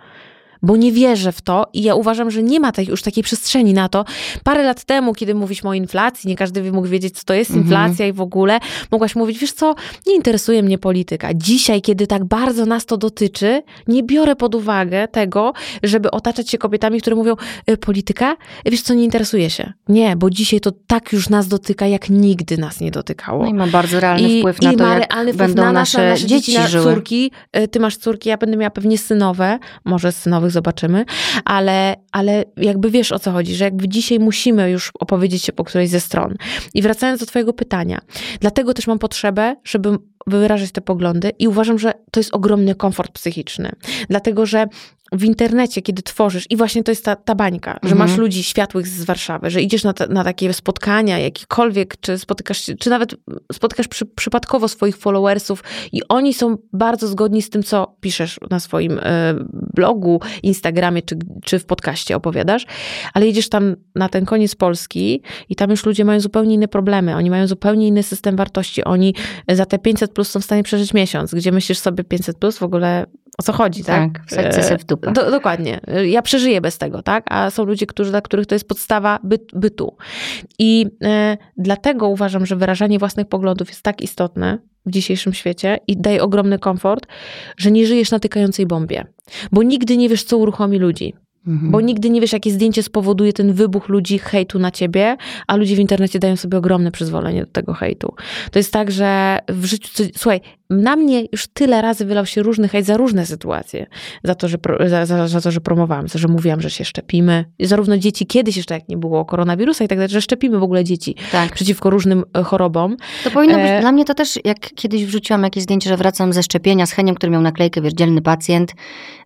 Bo nie wierzę w to i ja uważam, że nie ma tej, już takiej przestrzeni na to. Parę lat temu, kiedy mówiliśmy o inflacji, nie każdy mógł wiedzieć, co to jest Mhm. inflacja i w ogóle, mogłaś mówić, wiesz co, nie interesuje mnie polityka. Dzisiaj, kiedy tak bardzo nas to dotyczy, nie biorę pod uwagę tego, żeby otaczać się kobietami, które mówią, "Y, polityka? Wiesz co, nie interesuje się. Nie, bo dzisiaj to tak już nas dotyka, jak nigdy nas nie dotykało. No i ma bardzo realny I, wpływ na i to, ma realny wpływ na nas, nasze, na nasze dzieci, żyły. córki. Y, Ty masz córki, ja będę miała pewnie synowe, może synowych zobaczymy, ale, ale jakby wiesz o co chodzi, że jakby dzisiaj musimy już opowiedzieć się po którejś ze stron. I wracając do twojego pytania, dlatego też mam potrzebę, żeby wyrażać te poglądy i uważam, że to jest ogromny komfort psychiczny. Dlatego, że w internecie, kiedy tworzysz, i właśnie to jest ta, ta bańka, że Mhm. masz ludzi światłych z Warszawy, że idziesz na, te, na takie spotkania, jakiekolwiek, czy spotykasz czy nawet spotykasz przy, przypadkowo swoich followersów i oni są bardzo zgodni z tym, co piszesz na swoim e, blogu, Instagramie, czy, czy w podcaście opowiadasz, ale idziesz tam na ten koniec Polski i tam już ludzie mają zupełnie inne problemy, oni mają zupełnie inny system wartości, oni za te 500 plus są w stanie przeżyć miesiąc, gdzie myślisz sobie 500 plus w ogóle o co chodzi, tak? Tak, wsadźcie sobie w dupę. Do, dokładnie. Ja przeżyję bez tego, tak? A są ludzie, którzy, dla których to jest podstawa byt, bytu. I e, dlatego uważam, że wyrażanie własnych poglądów jest tak istotne w dzisiejszym świecie i daje ogromny komfort, że nie żyjesz na tykającej bombie. Bo nigdy nie wiesz, co uruchomi ludzi. Mhm. Bo nigdy nie wiesz, jakie zdjęcie spowoduje ten wybuch ludzi hejtu na ciebie, a ludzie w internecie dają sobie ogromne przyzwolenie do tego hejtu. To jest tak, że w życiu, co, słuchaj, na mnie już tyle razy wylał się różny hejt za różne sytuacje. Za to, że, pro, za, za, za to, że promowałam, za, że mówiłam, że się szczepimy. Zarówno dzieci, kiedyś jeszcze jak nie było koronawirusa i tak dalej, że szczepimy w ogóle dzieci tak. przeciwko różnym e, chorobom. To powinno być, E, dla mnie to też, jak kiedyś wrzuciłam jakieś zdjęcie, że wracam ze szczepienia z Heniem, który miał naklejkę, wiesz, dzielny pacjent,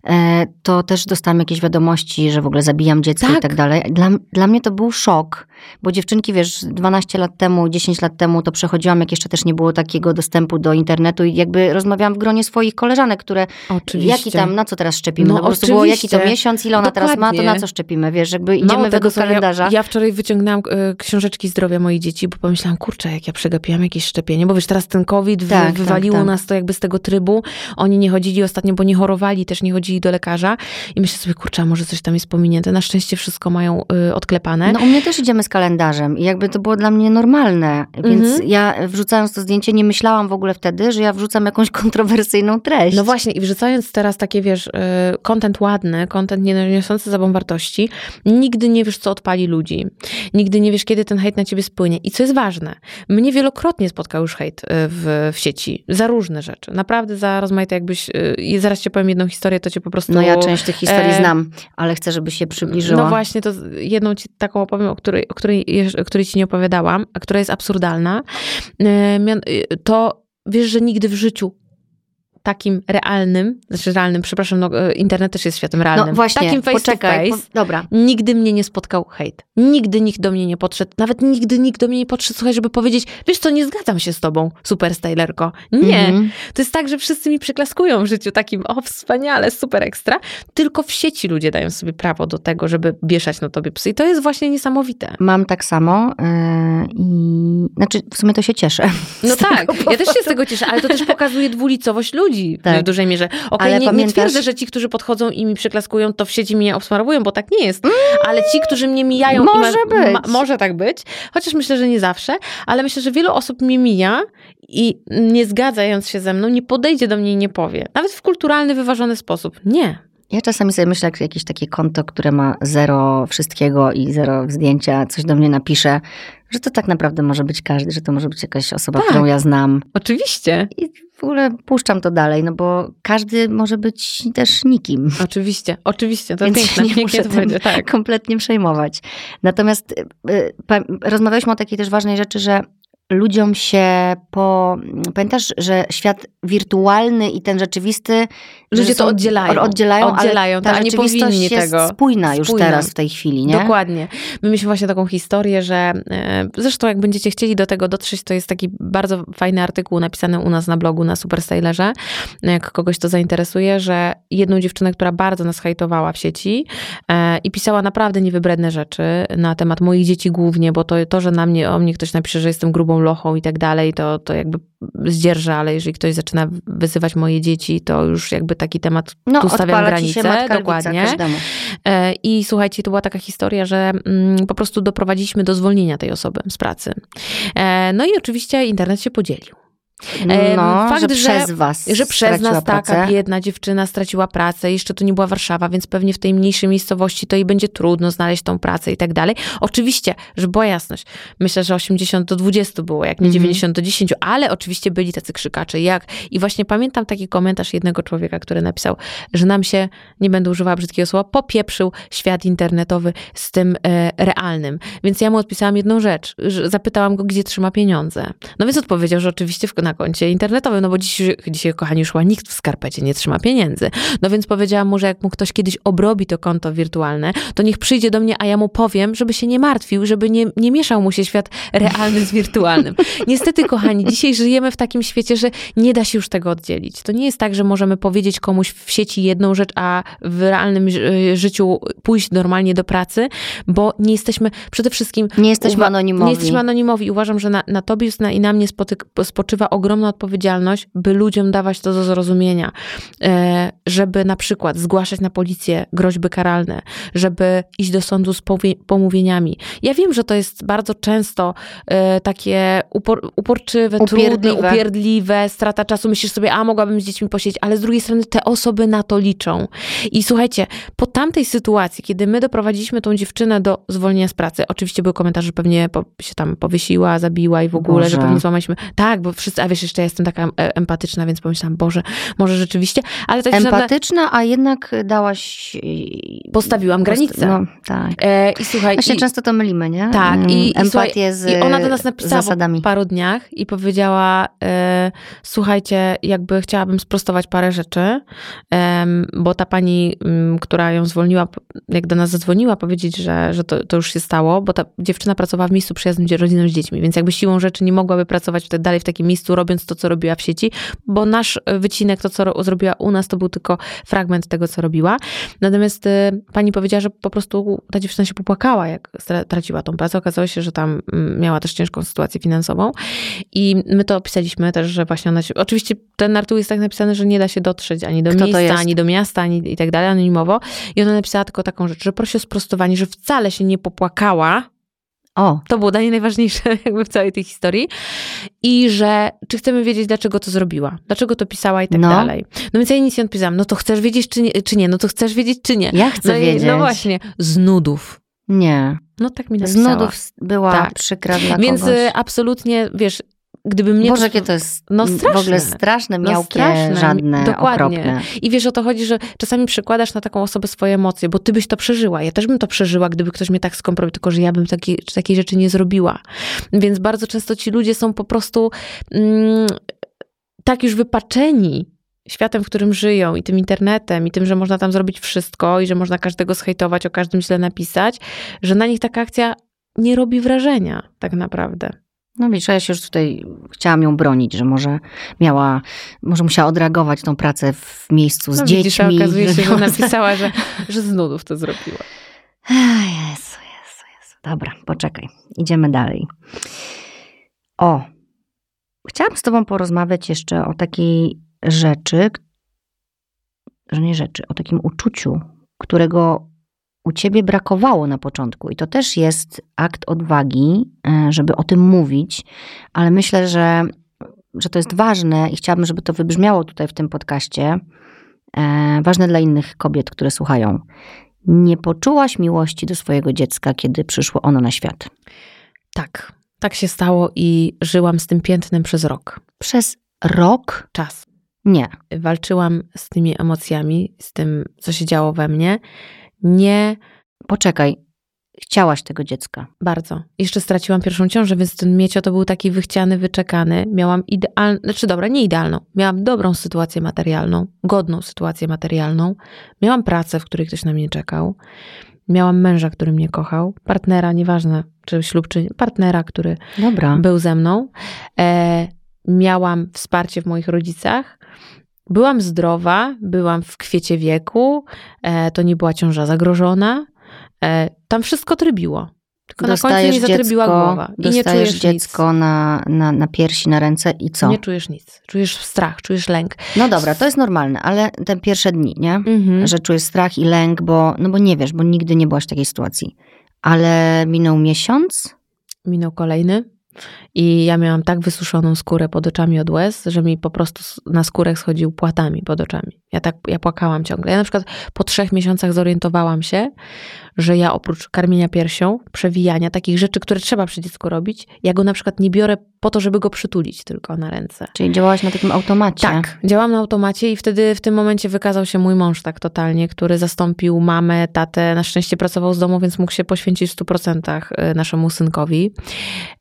e, to też dostałam jakieś wiadomości, że w ogóle zabijam dziecko i Tak. tak dalej. Dla, dla mnie to był szok, bo dziewczynki, wiesz, 12 lat temu, 10 lat temu to przechodziłam, jak jeszcze też nie było takiego dostępu do internetu i jakby rozmawiałam w gronie swoich koleżanek, które, Oczywiście. jaki tam, na co teraz szczepimy? No No, po prostu było, jaki to miesiąc, ile ona teraz ma, to Dokładnie. na co szczepimy, wiesz, jakby idziemy Mało tego, według to kalendarza. Ja, ja wczoraj wyciągnęłam e, książeczki zdrowia moich dzieci, bo pomyślałam, kurczę, jak ja przegapiłam jakieś szczepienie, bo wiesz, teraz ten COVID wy, Tak, wywaliło tak, tak. nas to jakby z tego trybu. Oni nie chodzili ostatnio, bo nie chorowali, też nie chodzili do lekarza. I myślę sobie, kurczę, może coś tam jest pominięte. Na szczęście wszystko mają y, odklepane. No u mnie też idziemy z kalendarzem i jakby to było dla mnie normalne, więc Mhm. ja wrzucając to zdjęcie nie myślałam w ogóle wtedy, że ja wrzucam jakąś kontrowersyjną treść. No właśnie, i wrzucając teraz takie, wiesz, y, content ładny, content nie niosący za sobą wartości, nigdy nie wiesz, co odpali ludzi. Nigdy nie wiesz, kiedy ten hejt na ciebie spłynie. I co jest ważne, mnie wielokrotnie spotkał już hejt y, w, w sieci. Za różne rzeczy. Naprawdę za rozmaite jakbyś... y, I zaraz ci powiem jedną historię, to cię po prostu... No ja część tych historii e, znam, ale chcę, żeby się przybliżyła. No właśnie, to jedną ci taką opowiem, o której, o której, o której ci nie opowiadałam, a która jest absurdalna. E, y, To wiesz, że nigdy w życiu takim realnym, znaczy realnym, przepraszam, no, e, internet też jest światem realnym. no właśnie, takim face poczekaj. to face. Po, dobra. Nigdy mnie nie spotkał hejt. Nigdy nikt do mnie nie podszedł. Nawet nigdy nikt do mnie nie podszedł, słuchaj, żeby powiedzieć, wiesz co, nie zgadzam się z tobą, super stylerko. Nie. Mhm. To jest tak, że wszyscy mi przyklaskują w życiu takim, o wspaniale, super ekstra. Tylko w sieci ludzie dają sobie prawo do tego, żeby wieszać na tobie psy. I to jest właśnie niesamowite. Mam tak samo yy, i znaczy w sumie to się cieszę. No tak, ja też się z tego cieszę, ale to też pokazuje dwulicowość ludzi Tak. w dużej mierze. Okej, Ale nie, nie pamiętasz- twierdzę, że ci, którzy podchodzą i mi przyklaskują, to w sieci mnie obsmarowują, bo tak nie jest. Ale ci, którzy mnie mijają... Mm. Może i być. może tak być, chociaż myślę, że nie zawsze, ale myślę, że wielu osób mnie mija i nie zgadzając się ze mną, nie podejdzie do mnie i nie powie. Nawet w kulturalny, wyważony sposób. Nie. Ja czasami sobie myślę, jak jakieś takie konto, które ma zero wszystkiego i zero zdjęcia, coś do mnie napisze, że to tak naprawdę może być każdy, że to może być jakaś osoba, Tak. którą ja znam. Oczywiście. I w ogóle puszczam to dalej, no bo każdy może być też nikim. Oczywiście, oczywiście, to Więc piękne, nie muszę tym tak. kompletnie przejmować. Natomiast y, y, rozmawialiśmy o takiej też ważnej rzeczy, że ludziom się po... Pamiętasz, że świat wirtualny i ten rzeczywisty... Ludzie to oddzielają. Oddzielają, Oddzielają, ale ta tak, a nie rzeczywistość powinni jest tego. spójna już Spójna. teraz w tej chwili, nie? Dokładnie. My mieliśmy właśnie taką historię, że e, zresztą jak będziecie chcieli do tego dotrzeć, to jest taki bardzo fajny artykuł napisany u nas na blogu na Superstylerze, jak kogoś to zainteresuje, że jedną dziewczynę, która bardzo nas hejtowała w sieci e, i pisała naprawdę niewybredne rzeczy na temat moich dzieci głównie, bo to, to że na mnie, o mnie ktoś napisze, że jestem grubą lochą i tak dalej, to, to jakby zdzierża, ale jeżeli ktoś zaczyna wyzywać moje dzieci, to już jakby taki temat No, tu stawiam granicę, dokładnie. E, I słuchajcie, to była taka historia, że mm, po prostu doprowadziliśmy do zwolnienia tej osoby z pracy. E, No i oczywiście internet się podzielił. No, fakt, że że- przez was Że przez nas taka pracę. biedna dziewczyna straciła pracę, jeszcze to nie była Warszawa, więc pewnie w tej mniejszej miejscowości to jej będzie trudno znaleźć tą pracę i tak dalej. Oczywiście, że była jasność. Myślę, że 80 do 20 było, jak nie Mhm. 90 do 10, ale oczywiście byli tacy krzykacze. Jak? I właśnie pamiętam taki komentarz jednego człowieka, który napisał, że nam się, nie będę używała brzydkiego słowa, popieprzył świat internetowy z tym e, realnym. Więc ja mu odpisałam jedną rzecz. Że zapytałam go, gdzie trzyma pieniądze. No więc odpowiedział, że oczywiście w, na koncie internetowym, no bo dziś, dzisiaj, kochani, już chyba nikt w skarpecie nie trzyma pieniędzy. No więc powiedziałam mu, że jak mu ktoś kiedyś obrobi to konto wirtualne, to niech przyjdzie do mnie, a ja mu powiem, żeby się nie martwił, żeby nie, nie mieszał mu się świat realny z wirtualnym. Niestety, kochani, dzisiaj żyjemy w takim świecie, że nie da się już tego oddzielić. To nie jest tak, że możemy powiedzieć komuś w sieci jedną rzecz, a w realnym ży- życiu pójść normalnie do pracy, bo nie jesteśmy przede wszystkim Nie jesteśmy anonimowi. nie jesteśmy anonimowi. Uważam, że na, na tobie na, i na mnie spotyk, spoczywa ogromna odpowiedzialność, by ludziom dawać to do zrozumienia. E, żeby na przykład zgłaszać na policję groźby karalne, żeby iść do sądu z pomówieniami. Ja wiem, że to jest bardzo często e, takie upor, uporczywe, trudne, Upierdliwe. upierdliwe, strata czasu. Myślisz sobie, a mogłabym z dziećmi posiedzieć, ale z drugiej strony te osoby na to liczą. I słuchajcie, po tamtej sytuacji, kiedy my doprowadziliśmy tą dziewczynę do zwolnienia z pracy, oczywiście były komentarze, że pewnie się tam powiesiła, zabiła i w ogóle, że Boże. pewnie złamaliśmy. Tak, bo wszyscy, a wiesz, jeszcze jestem taka e, empatyczna, więc pomyślałam, Boże, może rzeczywiście, ale tak naprawdę Empatyczna, a jednak dałaś... postawiłam granicę. No, tak. E, I słuchaj, Właśnie i, często to mylimy, nie? Tak, Mm, i- i Empatię słuchaj, z i ona do nas napisała zasadami. po paru dniach i powiedziała, e, słuchajcie, jakby chciałabym sprostować parę rzeczy, em, bo ta pani, m, która ją zwolniła, jak do nas zadzwoniła, powiedzieć, że, że to, to już się stało, bo ta dziewczyna pracowała w miejscu przyjaznym rodzinom z dziećmi, więc jakby siłą rzeczy nie mogłaby pracować dalej w takim miejscu, robiąc to, co robiła w sieci, bo nasz wycinek, to, co ro- zrobiła u nas, to był tylko fragment tego, co robiła. Natomiast e, pani powiedziała, że po prostu ta dziewczyna się popłakała, jak straciła tą pracę. Okazało się, że tam mm, miała też ciężką sytuację finansową. I my to opisaliśmy też, że właśnie ona się... Oczywiście ten artykuł jest tak napisany, że nie da się dotrzeć ani do Kto to miejsca, ani do miasta, ani i tak dalej, anonimowo. I ona napisała tylko taką rzecz, że prosi o sprostowanie, że wcale się nie popłakała, O, to było dla niej najważniejsze jakby w całej tej historii. I że czy chcemy wiedzieć, dlaczego to zrobiła, dlaczego to pisała i tak No. dalej. No więc ja jej nic nie odpisałam. No to chcesz wiedzieć, czy nie, czy nie? No to chcesz wiedzieć, czy nie? ja chcę no, i- wiedzieć. no właśnie, z nudów. Nie. No tak mi Z napisała. nudów była Tak. przykra dla Więc kogoś. y, absolutnie, wiesz, gdyby mnie... Boże, jakie to jest no w straszne. ogóle straszne, No miałkie, straszne, żadne, dokładnie. okropne. I wiesz, o to chodzi, że czasami przekładasz na taką osobę swoje emocje, bo ty byś to przeżyła. Ja też bym to przeżyła, gdyby ktoś mnie tak skompromitował, tylko że ja bym takiej, takiej rzeczy nie zrobiła. Więc bardzo często ci ludzie są po prostu mm, tak już wypaczeni światem, w którym żyją i tym internetem i tym, że można tam zrobić wszystko i że można każdego zhejtować, o każdym źle napisać, że na nich taka akcja nie robi wrażenia tak naprawdę. No widzisz, a ja się już tutaj chciałam ją bronić, że może miała, może musiała odreagować tą pracę w miejscu z No dziećmi. widzisz, okazuje się, że napisała, że, że z nudów to zrobiła. Jezu, Jezu, Jezu. Dobra, poczekaj. Idziemy dalej. O, chciałam z tobą porozmawiać jeszcze o takiej rzeczy, że nie rzeczy, o takim uczuciu, którego u ciebie brakowało na początku. I to też jest akt odwagi, e, żeby o tym mówić, ale myślę, że, że to jest ważne i chciałabym, żeby to wybrzmiało tutaj w tym podcaście, e, ważne dla innych kobiet, które słuchają. Nie poczułaś miłości do swojego dziecka, kiedy przyszło ono na świat. Tak, tak się stało i żyłam z tym piętnem przez rok. Przez rok? Czas. Nie. Walczyłam z tymi emocjami, z tym, co się działo we mnie. Nie Poczekaj, chciałaś tego dziecka. bardzo. Jeszcze straciłam pierwszą ciążę, więc ten miecio to był taki wychciany, wyczekany. Miałam idealną, znaczy dobra, nie idealną. Miałam dobrą sytuację materialną, godną sytuację materialną. Miałam pracę, w której ktoś na mnie czekał. Miałam męża, który mnie kochał, partnera, nieważne czy ślub, czy nie, partnera, który Dobra. był ze mną. E, miałam wsparcie w moich rodzicach. Byłam zdrowa, byłam w kwiecie wieku, e, to nie była ciąża zagrożona. E, tam wszystko trybiło. Tylko na końcu mi zatrybiła głowa. I nie dostajesz czujesz dziecko na, na, na piersi, na ręce i co? nic. Nie czujesz nic. Czujesz strach, czujesz lęk. No dobra, to jest normalne, ale te pierwsze dni, nie? Mhm. Że czujesz strach i lęk, bo, no bo nie wiesz, bo nigdy nie byłaś w takiej sytuacji. Ale minął miesiąc? Minął kolejny i ja miałam tak wysuszoną skórę pod oczami od łez, że mi po prostu na skórek schodził płatami pod oczami. Ja tak, ja płakałam ciągle. Ja na przykład po trzech miesiącach zorientowałam się, że ja oprócz karmienia piersią, przewijania, takich rzeczy, które trzeba przy dziecku robić, ja go na przykład nie biorę po to, żeby go przytulić tylko na ręce. Czyli działałaś na takim automacie? Tak, działam na automacie i wtedy w tym momencie wykazał się mój mąż tak totalnie, który zastąpił mamę, tatę. Na szczęście pracował z domu, więc mógł się poświęcić w 100% y, naszemu synkowi.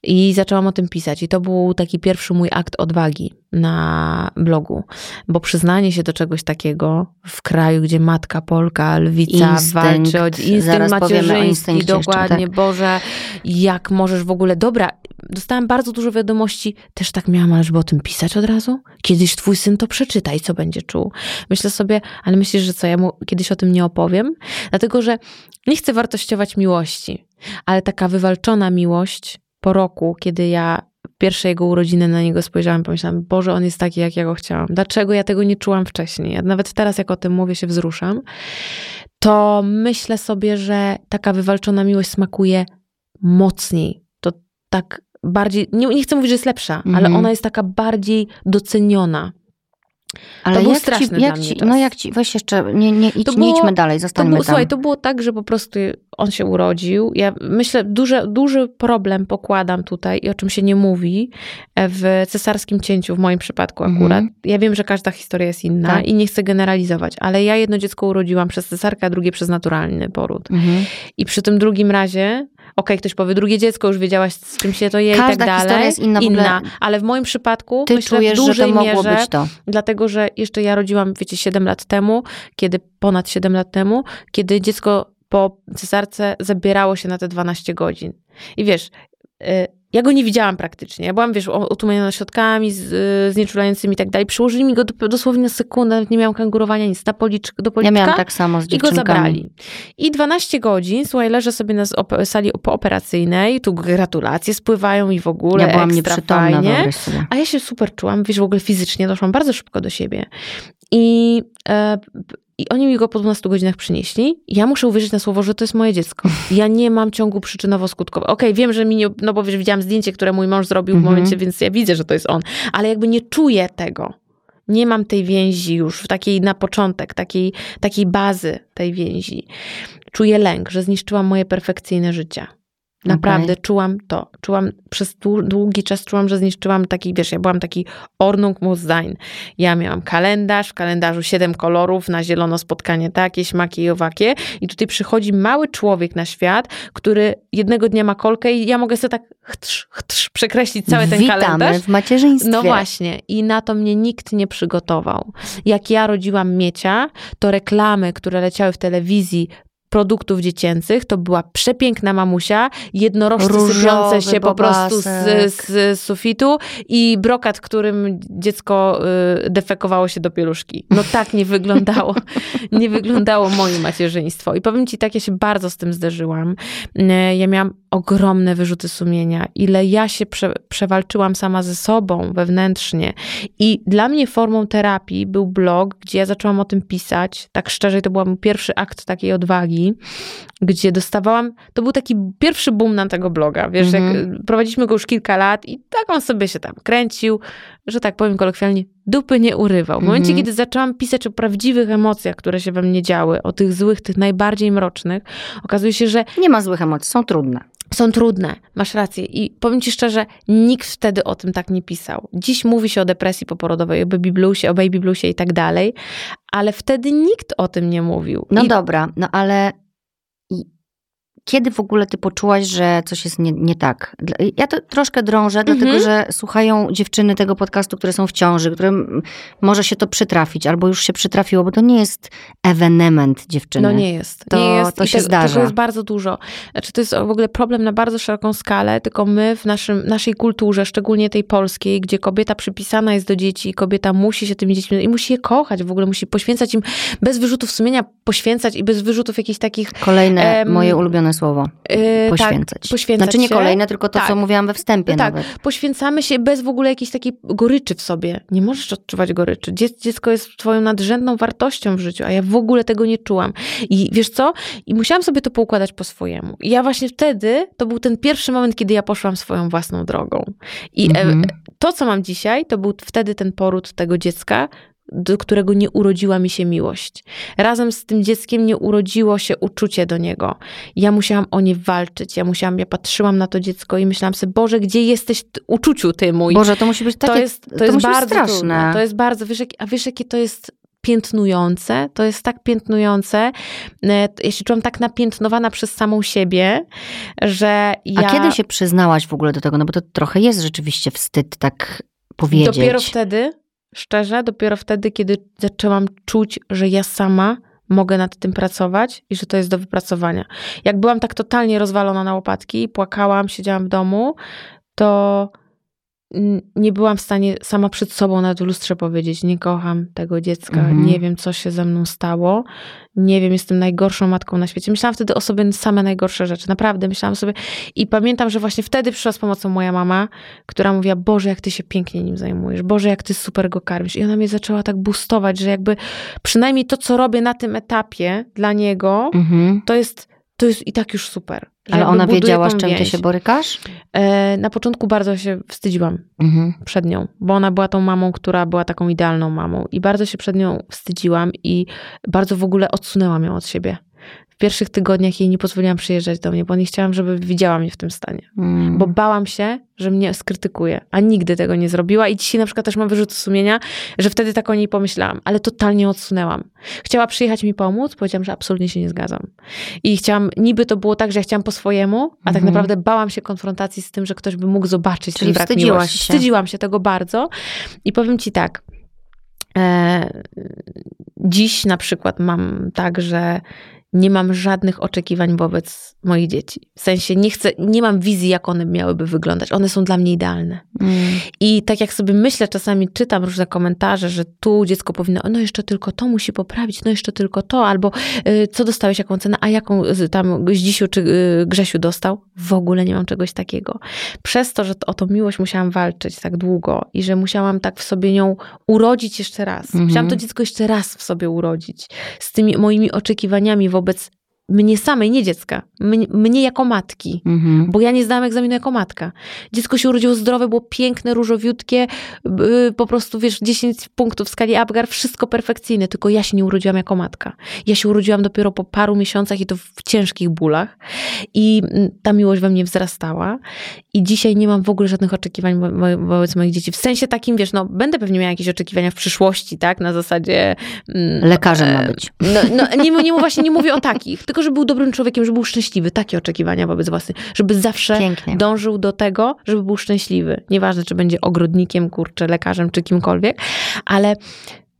I zaczęłam o tym pisać. I to był taki pierwszy mój akt odwagi na blogu, bo przyznanie się do czegoś takiego w kraju, gdzie matka Polka, lwica Instynkt. walczy o instynkt Zaraz powiemy o instynkcie jeszcze, dokładnie, tak. Boże, jak możesz w ogóle, dobra, dostałam bardzo dużo wiadomości, też tak miałam, żeby o tym pisać od razu? Kiedyś twój syn to przeczyta i co będzie czuł? Myślę sobie, ale myślisz, że co, ja mu kiedyś o tym nie opowiem? Dlatego, że nie chcę wartościować miłości, ale taka wywalczona miłość po roku, kiedy ja pierwsze jego urodziny na niego spojrzałam, pomyślałam, Boże, on jest taki, jak ja go chciałam. Dlaczego ja tego nie czułam wcześniej? Ja nawet teraz, jak o tym mówię, się wzruszam. To myślę sobie, że taka wywalczona miłość smakuje mocniej. To tak bardziej, nie, nie chcę mówić, że jest lepsza, Mhm. ale ona jest taka bardziej doceniona. Ale był jak straszny ci, jak ci, no jak ci, weź jeszcze, nie, nie, idź, To nie było- idźmy dalej, To zostańmy było, tam. słuchaj, to było tak, że po prostu on się urodził. Ja myślę, duży, duży problem pokładam tutaj i o czym się nie mówi e, w cesarskim cięciu, w moim przypadku Mhm. akurat. Ja wiem, że każda historia jest inna Tak. i nie chcę generalizować, ale ja jedno dziecko urodziłam przez cesarkę, a drugie przez naturalny poród. Mhm. I przy tym drugim razie, okej, ktoś powie, drugie dziecko, już wiedziałaś, z czym się to je i Każda tak dalej. historia jest inna ogóle. ale w moim przypadku Ty myślę czujesz, w że dużej to mogło mierze, być to. dlatego że jeszcze ja rodziłam, wiecie, 7 lat temu, kiedy ponad 7 lat temu, kiedy dziecko po cesarce zabierało się na te 12 godzin. I wiesz, y, ja go nie widziałam praktycznie. Ja byłam, wiesz, o- otumaniona środkami z, y, znieczulającymi i tak dalej. Przyłożyli mi go do, dosłownie na sekundę, nie miałam kangurowania, nic, na policzk, do Ja policzka. miałam tak samo z I go dziewczynkami. zabrali. I 12 godzin, słuchaj, leżę sobie na op- sali pooperacyjnej, tu gratulacje spływają i w ogóle Ja byłam ekstra nieprzytomna. A ja się super czułam, wiesz, w ogóle fizycznie doszłam bardzo szybko do siebie. I, e, I oni mi go po 12 godzinach przynieśli. Ja muszę uwierzyć na słowo, że to jest moje dziecko. Ja nie mam ciągu przyczynowo-skutkowo. Okej, wiem, że mi nie, no bo wiesz, widziałam zdjęcie, które mój mąż zrobił w Mhm. momencie, więc ja widzę, że to jest on. Ale jakby nie czuję tego. Nie mam tej więzi już, w takiej na początek, takiej, takiej bazy tej więzi. Czuję lęk, że zniszczyłam moje perfekcyjne życie. Naprawdę czułam to. Czułam przez dłu- długi czas czułam, że zniszczyłam taki, wiesz, ja byłam taki Ordnung muss sein. Ja miałam kalendarz, w kalendarzu siedem kolorów, na zielono spotkanie takie, śmakie i owakie. I tutaj przychodzi mały człowiek na świat, który jednego dnia ma kolkę i ja mogę sobie tak chtrz, chtrz, przekreślić cały ten Witamy kalendarz. w macierzyństwie. No właśnie, i na to mnie nikt nie przygotował. Jak ja rodziłam Miecia, to reklamy, które leciały w telewizji produktów dziecięcych, to była przepiękna mamusia, jednorożce Różowy sypiące się po prostu z, bobasek. z, z sufitu i brokat, którym dziecko y, defekowało się do pieluszki. No tak nie wyglądało, nie wyglądało moje macierzyństwo. I powiem ci tak, ja się bardzo z tym zderzyłam. Y, Ja miałam ogromne wyrzuty sumienia. Ile ja się prze, przewalczyłam sama ze sobą wewnętrznie. I dla mnie formą terapii był blog, gdzie ja zaczęłam o tym pisać. Tak szczerze, to był mój pierwszy akt takiej odwagi. Gdzie dostawałam, to był taki pierwszy boom na tego bloga, wiesz, jak Mhm. prowadziliśmy go już kilka lat i tak on sobie się tam kręcił, że tak powiem kolokwialnie, dupy nie urywał. W momencie, Mhm. kiedy zaczęłam pisać o prawdziwych emocjach, które się we mnie działy, o tych złych, tych najbardziej mrocznych, okazuje się, że Nie ma złych emocji, są trudne. Są trudne, masz rację. I powiem ci szczerze, nikt wtedy o tym tak nie pisał. Dziś mówi się o depresji poporodowej, o baby bluesie, o baby bluesie i tak dalej, ale wtedy nikt o tym nie mówił. No I dobra, no ale kiedy w ogóle ty poczułaś, że coś jest nie, nie tak? Ja to troszkę drążę, Mhm. dlatego że słuchają dziewczyny tego podcastu, które są w ciąży, którym może się to przytrafić, albo już się przytrafiło, bo to nie jest ewenement dziewczyny. No nie jest. To- nie jest. to I się te- zdarza. Tego jest bardzo dużo. Znaczy to jest w ogóle problem na bardzo szeroką skalę, tylko my w naszym, naszej kulturze, szczególnie tej polskiej, gdzie kobieta przypisana jest do dzieci, kobieta musi się tymi dziećmi i musi je kochać, w ogóle musi poświęcać im bez wyrzutów sumienia, poświęcać i bez wyrzutów jakichś takich Kolejne Em, moje ulubione słowo. yy, Poświęcać. Tak, poświęcać znaczy nie się. kolejne, tylko to, Tak. co mówiłam we wstępie Tak, nawet. poświęcamy się bez w ogóle jakiejś takiej goryczy w sobie. Nie możesz odczuwać goryczy. Dzie- Dziecko jest twoją nadrzędną wartością w życiu, a ja w ogóle tego nie czułam. I wiesz co? I musiałam sobie to poukładać po swojemu. I ja właśnie wtedy, to był ten pierwszy moment, kiedy ja poszłam swoją własną drogą. I e, Mhm. to, co mam dzisiaj, to był wtedy ten poród tego dziecka, do którego nie urodziła mi się miłość. Razem z tym dzieckiem nie urodziło się uczucie do niego. Ja musiałam o nie walczyć. Ja musiałam, ja patrzyłam na to dziecko i myślałam sobie, Boże, gdzie jesteś uczuciu ty mój? Boże, to musi być takie, to jest, to jest musi być bardzo straszne. trudne. To jest bardzo, wiesz, a wiesz, jakie to jest piętnujące? To jest tak piętnujące. E, Ja się czułam tak napiętnowana przez samą siebie, że ja... A kiedy się przyznałaś w ogóle do tego? No bo to trochę jest rzeczywiście wstyd tak powiedzieć. Dopiero wtedy, szczerze, dopiero wtedy, kiedy zaczęłam czuć, że ja sama mogę nad tym pracować i że to jest do wypracowania. Jak byłam tak totalnie rozwalona na łopatki, płakałam, siedziałam w domu, to nie byłam w stanie sama przed sobą w lustrze powiedzieć, nie kocham tego dziecka, Mhm. nie wiem, co się ze mną stało, nie wiem, jestem najgorszą matką na świecie. Myślałam wtedy o sobie same najgorsze rzeczy, naprawdę myślałam sobie i pamiętam, że właśnie wtedy przyszła z pomocą moja mama, która mówiła, Boże, jak ty się pięknie nim zajmujesz, Boże, jak ty super go karmisz. I ona mnie zaczęła tak boostować, że jakby przynajmniej to, co robię na tym etapie dla niego, Mhm. to jest, to jest i tak już super. Ale ona wiedziała, z czym ty się borykasz? E, na początku bardzo się wstydziłam Mhm. przed nią, bo ona była tą mamą, która była taką idealną mamą i bardzo się przed nią wstydziłam i bardzo w ogóle odsunęłam ją od siebie. W pierwszych tygodniach jej nie pozwoliłam przyjeżdżać do mnie, bo nie chciałam, żeby widziała mnie w tym stanie. Mm. Bo bałam się, że mnie skrytykuje, a nigdy tego nie zrobiła. I dzisiaj na przykład też mam wyrzut sumienia, że wtedy tak o niej pomyślałam, ale totalnie odsunęłam. Chciała przyjechać mi pomóc, powiedziałam, że absolutnie się nie zgadzam. I chciałam, niby to było tak, że ja chciałam po swojemu, a tak Mhm. naprawdę bałam się konfrontacji z tym, że ktoś by mógł zobaczyć Czyli ten brak wstydziłaś miłości. się. Wstydziłam się tego bardzo. I powiem ci tak, e, dziś na przykład mam tak, że nie mam żadnych oczekiwań wobec moich dzieci. W sensie nie chcę, nie mam wizji, jak one miałyby wyglądać. One są dla mnie idealne. Mm. I tak jak sobie myślę, czasami czytam różne komentarze, że tu dziecko powinno, no jeszcze tylko to musi poprawić, no jeszcze tylko to, albo y, co dostałeś, jaką cenę, a jaką y, tam Zdzisiu czy y, Grzesiu dostał? W ogóle nie mam czegoś takiego. Przez to, że o tą miłość musiałam walczyć tak długo i że musiałam tak w sobie ją urodzić jeszcze raz. Mhm. Musiałam to dziecko jeszcze raz w sobie urodzić. Z tymi moimi oczekiwaniami wobec wobec mnie samej, nie dziecka, mnie, mnie jako matki. Mhm. Bo ja nie zdałam egzaminu jako matka. Dziecko się urodziło zdrowe, było piękne, różowiutkie, yy, po prostu wiesz, 10 punktów w skali Apgar, wszystko perfekcyjne, tylko ja się nie urodziłam jako matka. Ja się urodziłam dopiero po paru miesiącach i to w ciężkich bólach. I mm, ta miłość we mnie wzrastała. I dzisiaj nie mam w ogóle żadnych oczekiwań wo- wo- wobec moich dzieci. W sensie takim, wiesz, no będę pewnie miała jakieś oczekiwania w przyszłości, tak? Na zasadzie... mm, Lekarzem ma e, być. no, no nie, nie, właśnie nie mówię o takich, tylko żeby był dobrym człowiekiem, żeby był szczęśliwy. Takie oczekiwania wobec własnych. Żeby zawsze Pięknie. dążył do tego, żeby był szczęśliwy. Nieważne, czy będzie ogrodnikiem, kurczę, lekarzem, czy kimkolwiek, ale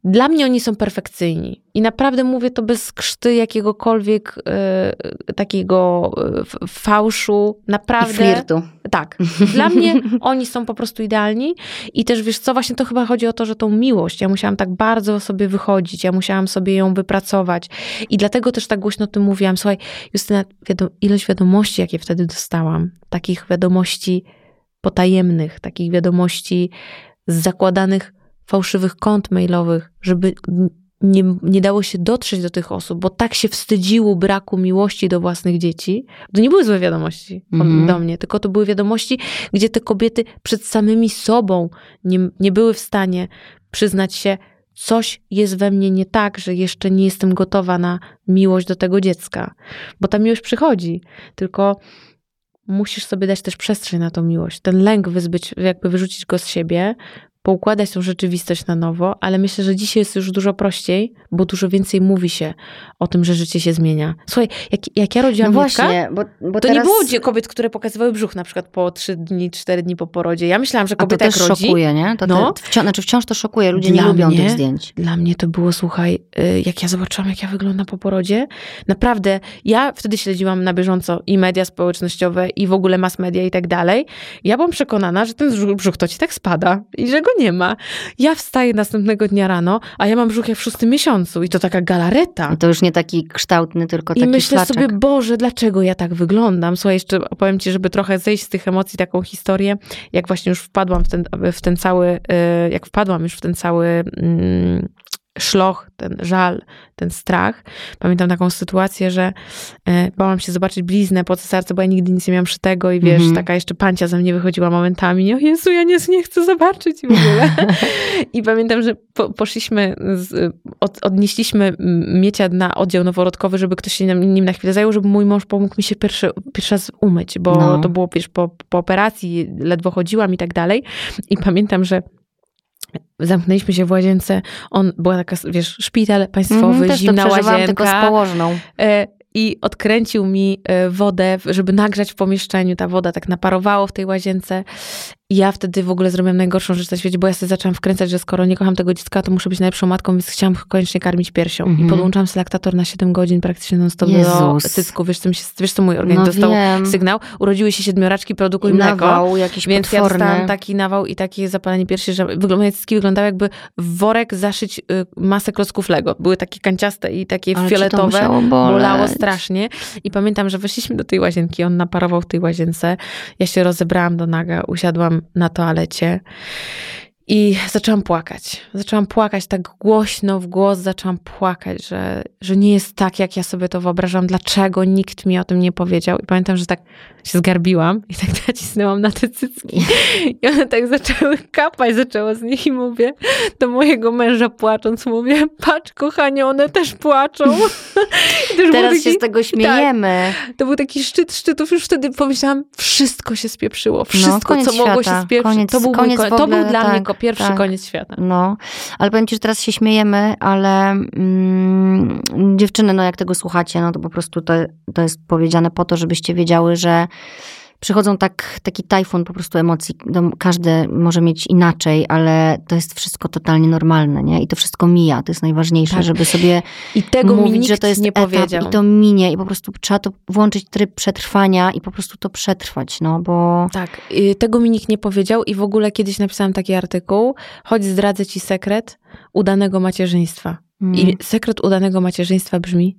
dla mnie oni są perfekcyjni. I naprawdę mówię to bez krzty jakiegokolwiek e, takiego f- fałszu. I Naprawdę. flirtu. Tak. Dla mnie oni są po prostu idealni i też wiesz co, właśnie to chyba chodzi o to, że tą miłość, ja musiałam tak bardzo sobie wychodzić, ja musiałam sobie ją wypracować i dlatego też tak głośno o tym mówiłam. Słuchaj, Justyna, ilość wiadomości, jakie wtedy dostałam, takich wiadomości potajemnych, takich wiadomości z zakładanych fałszywych kont mailowych, żeby nie, nie dało się dotrzeć do tych osób, bo tak się wstydziło braku miłości do własnych dzieci. To nie były złe wiadomości Mhm. do mnie, tylko to były wiadomości, gdzie te kobiety przed samymi sobą nie, nie były w stanie przyznać się, coś jest we mnie nie tak, że jeszcze nie jestem gotowa na miłość do tego dziecka. Bo ta miłość przychodzi, tylko musisz sobie dać też przestrzeń na tą miłość. Ten lęk wyzbyć, jakby wyrzucić go z siebie, poukładać tą rzeczywistość na nowo, ale myślę, że dzisiaj jest już dużo prościej, bo dużo więcej mówi się o tym, że życie się zmienia. Słuchaj, jak, jak ja No rodziłam Mirka, właśnie, bo, bo to teraz... nie było kobiet, które pokazywały brzuch na przykład po trzy dni, cztery dni po porodzie. Ja myślałam, że A to kobieta też rodzi... szokuje, nie? To No. te, wciąż, znaczy wciąż to szokuje, ludzie nie Dla lubią mnie- tych zdjęć. Dla mnie to było, słuchaj, y, jak ja zobaczyłam, jak ja wyglądam po porodzie, naprawdę, ja wtedy śledziłam na bieżąco i media społecznościowe, i w ogóle mass media i tak dalej. Ja byłam przekonana, że ten brzuch to ci tak spada i że go nie ma. Ja wstaję następnego dnia rano, a ja mam brzuch jak w szóstym miesiącu i to taka galareta. I to już nie taki kształtny, tylko I taki myślę szlaczek. sobie, Boże, dlaczego ja tak wyglądam? Słuchaj, jeszcze opowiem ci, żeby trochę zejść z tych emocji, taką historię, jak właśnie już wpadłam w ten, w ten cały, y, jak wpadłam już w ten cały mm, szloch, ten żal, ten strach. Pamiętam taką sytuację, że e, bałam się zobaczyć bliznę po cesarce, bo ja nigdy nic nie miałam szytego i wiesz, Mhm. taka jeszcze pancia ze mnie wychodziła momentami. O Jezu, ja nie, nie chcę zobaczyć i w ogóle. I pamiętam, że po, poszliśmy, z, od, odnieśliśmy mm, Miecia na oddział noworodkowy, żeby ktoś się nim, nim na chwilę zajął, żeby mój mąż pomógł mi się pierwszy, pierwszy raz umyć, bo No. to było wiesz, po, po operacji, ledwo chodziłam i tak dalej. I pamiętam, że zamknęliśmy się w łazience, on, była taka, wiesz, szpital państwowy, Mhm, też to zimna przeżywałam tylko z łazienka. położną. E, I odkręcił mi e, wodę, żeby nagrzać w pomieszczeniu. Ta woda tak naparowało w tej łazience. Ja wtedy w ogóle zrobiłam najgorszą rzecz na świecie, bo ja sobie zaczęłam wkręcać, że skoro nie kocham tego dziecka, to muszę być najlepszą matką, więc chciałam koniecznie karmić piersią. Mhm. I podłączałam selektator na 7 godzin praktycznie non stop do cycku. Wiesz, co mi się, wiesz, co mój organizm No dostał wiem. sygnał? Urodziły się siedmioraczki, produkuj mleko. nawał jakiś Więc ja potworny. dostałam taki nawał i takie zapalenie piersi, że moje cycki wyglądały jakby worek zaszyć y, masę klocków Lego. Były takie kanciaste i takie Ale fioletowe. Bolało strasznie. I pamiętam, że weszliśmy do tej łazienki, on naparował w tej łazience. Ja się rozebrałam do naga, usiadłam na toalecie i zaczęłam płakać. Zaczęłam płakać tak głośno w głos, zaczęłam płakać, że, że nie jest tak, jak ja sobie to wyobrażam. Dlaczego nikt mi o tym nie powiedział? I pamiętam, że tak się zgarbiłam i tak nacisnęłam na te cycki. I one tak zaczęły kapać, zaczęło z nich i mówię do mojego męża płacząc, mówię, patrz kochanie, one też płaczą. Był Teraz taki- się z tego śmiejemy. to był taki szczyt szczytów. Już wtedy pomyślałam, wszystko się spieprzyło. Wszystko, No, koniec co mogło świata. się spieprzyć. Koniec- to był, koniec mój, w ko- to był dla mnie tak, ko- pierwszy tak. koniec świata. No, ale powiem ci, że teraz się śmiejemy, ale mm, dziewczyny, no jak tego słuchacie, no to po prostu to, to jest powiedziane po to, żebyście wiedziały, że przychodzą tak, taki tajfun po prostu emocji. No, każdy może mieć inaczej, ale to jest wszystko totalnie normalne, nie? I to wszystko mija, to jest najważniejsze, Tak. żeby sobie I tego mi mówić, nikt że to jest nie etap powiedział. i to minie i po prostu trzeba to włączyć tryb przetrwania i po prostu to przetrwać, no bo... Tak, y, tego mi nikt nie powiedział i w ogóle kiedyś napisałam taki artykuł, choć zdradzę ci sekret udanego macierzyństwa. Mm. I sekret udanego macierzyństwa brzmi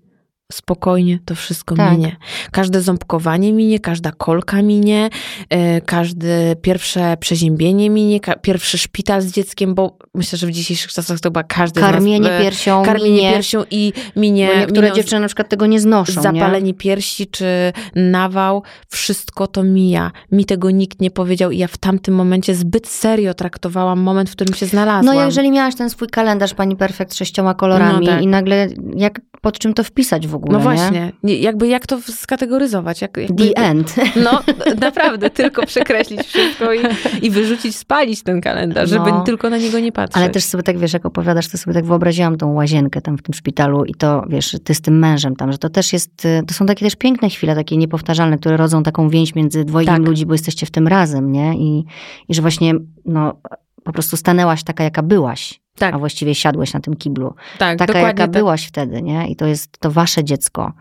spokojnie to wszystko Tak. minie. Każde ząbkowanie minie, każda kolka minie, e, każde pierwsze przeziębienie minie, pierwszy szpital z dzieckiem, bo myślę, że w dzisiejszych czasach to chyba każdy Karmienie z nas... e, piersią Karmienie minie, piersią i minie... bo niektóre miną dziewczyny na przykład tego nie znoszą, nie? zapalenie piersi czy nawał, wszystko to mija. Mi tego nikt nie powiedział i ja w tamtym momencie zbyt serio traktowałam moment, w którym się znalazłam. No jeżeli miałaś ten swój kalendarz Pani Perfekt sześcioma kolorami No tak. i nagle jak, pod czym to wpisać w ogóle, No nie? właśnie, Nie, jakby jak to skategoryzować? Jak, jakby, The end. No, naprawdę, tylko przekreślić wszystko i, i wyrzucić, spalić ten kalendarz, żeby No. tylko na niego nie patrzeć. Ale też sobie tak, wiesz, jak opowiadasz, to sobie tak wyobraziłam tą łazienkę tam w tym szpitalu i to, wiesz, ty z tym mężem tam, że to też jest, y, to są takie też piękne chwile, takie niepowtarzalne, które rodzą taką więź między dwojgiem Tak. ludzi, bo jesteście w tym razem, nie? I, I że właśnie, no, po prostu stanęłaś taka, jaka byłaś, Tak. a właściwie siadłeś na tym kiblu. tak, Taka, jaka tak. byłaś wtedy, nie? I to jest to wasze dziecko.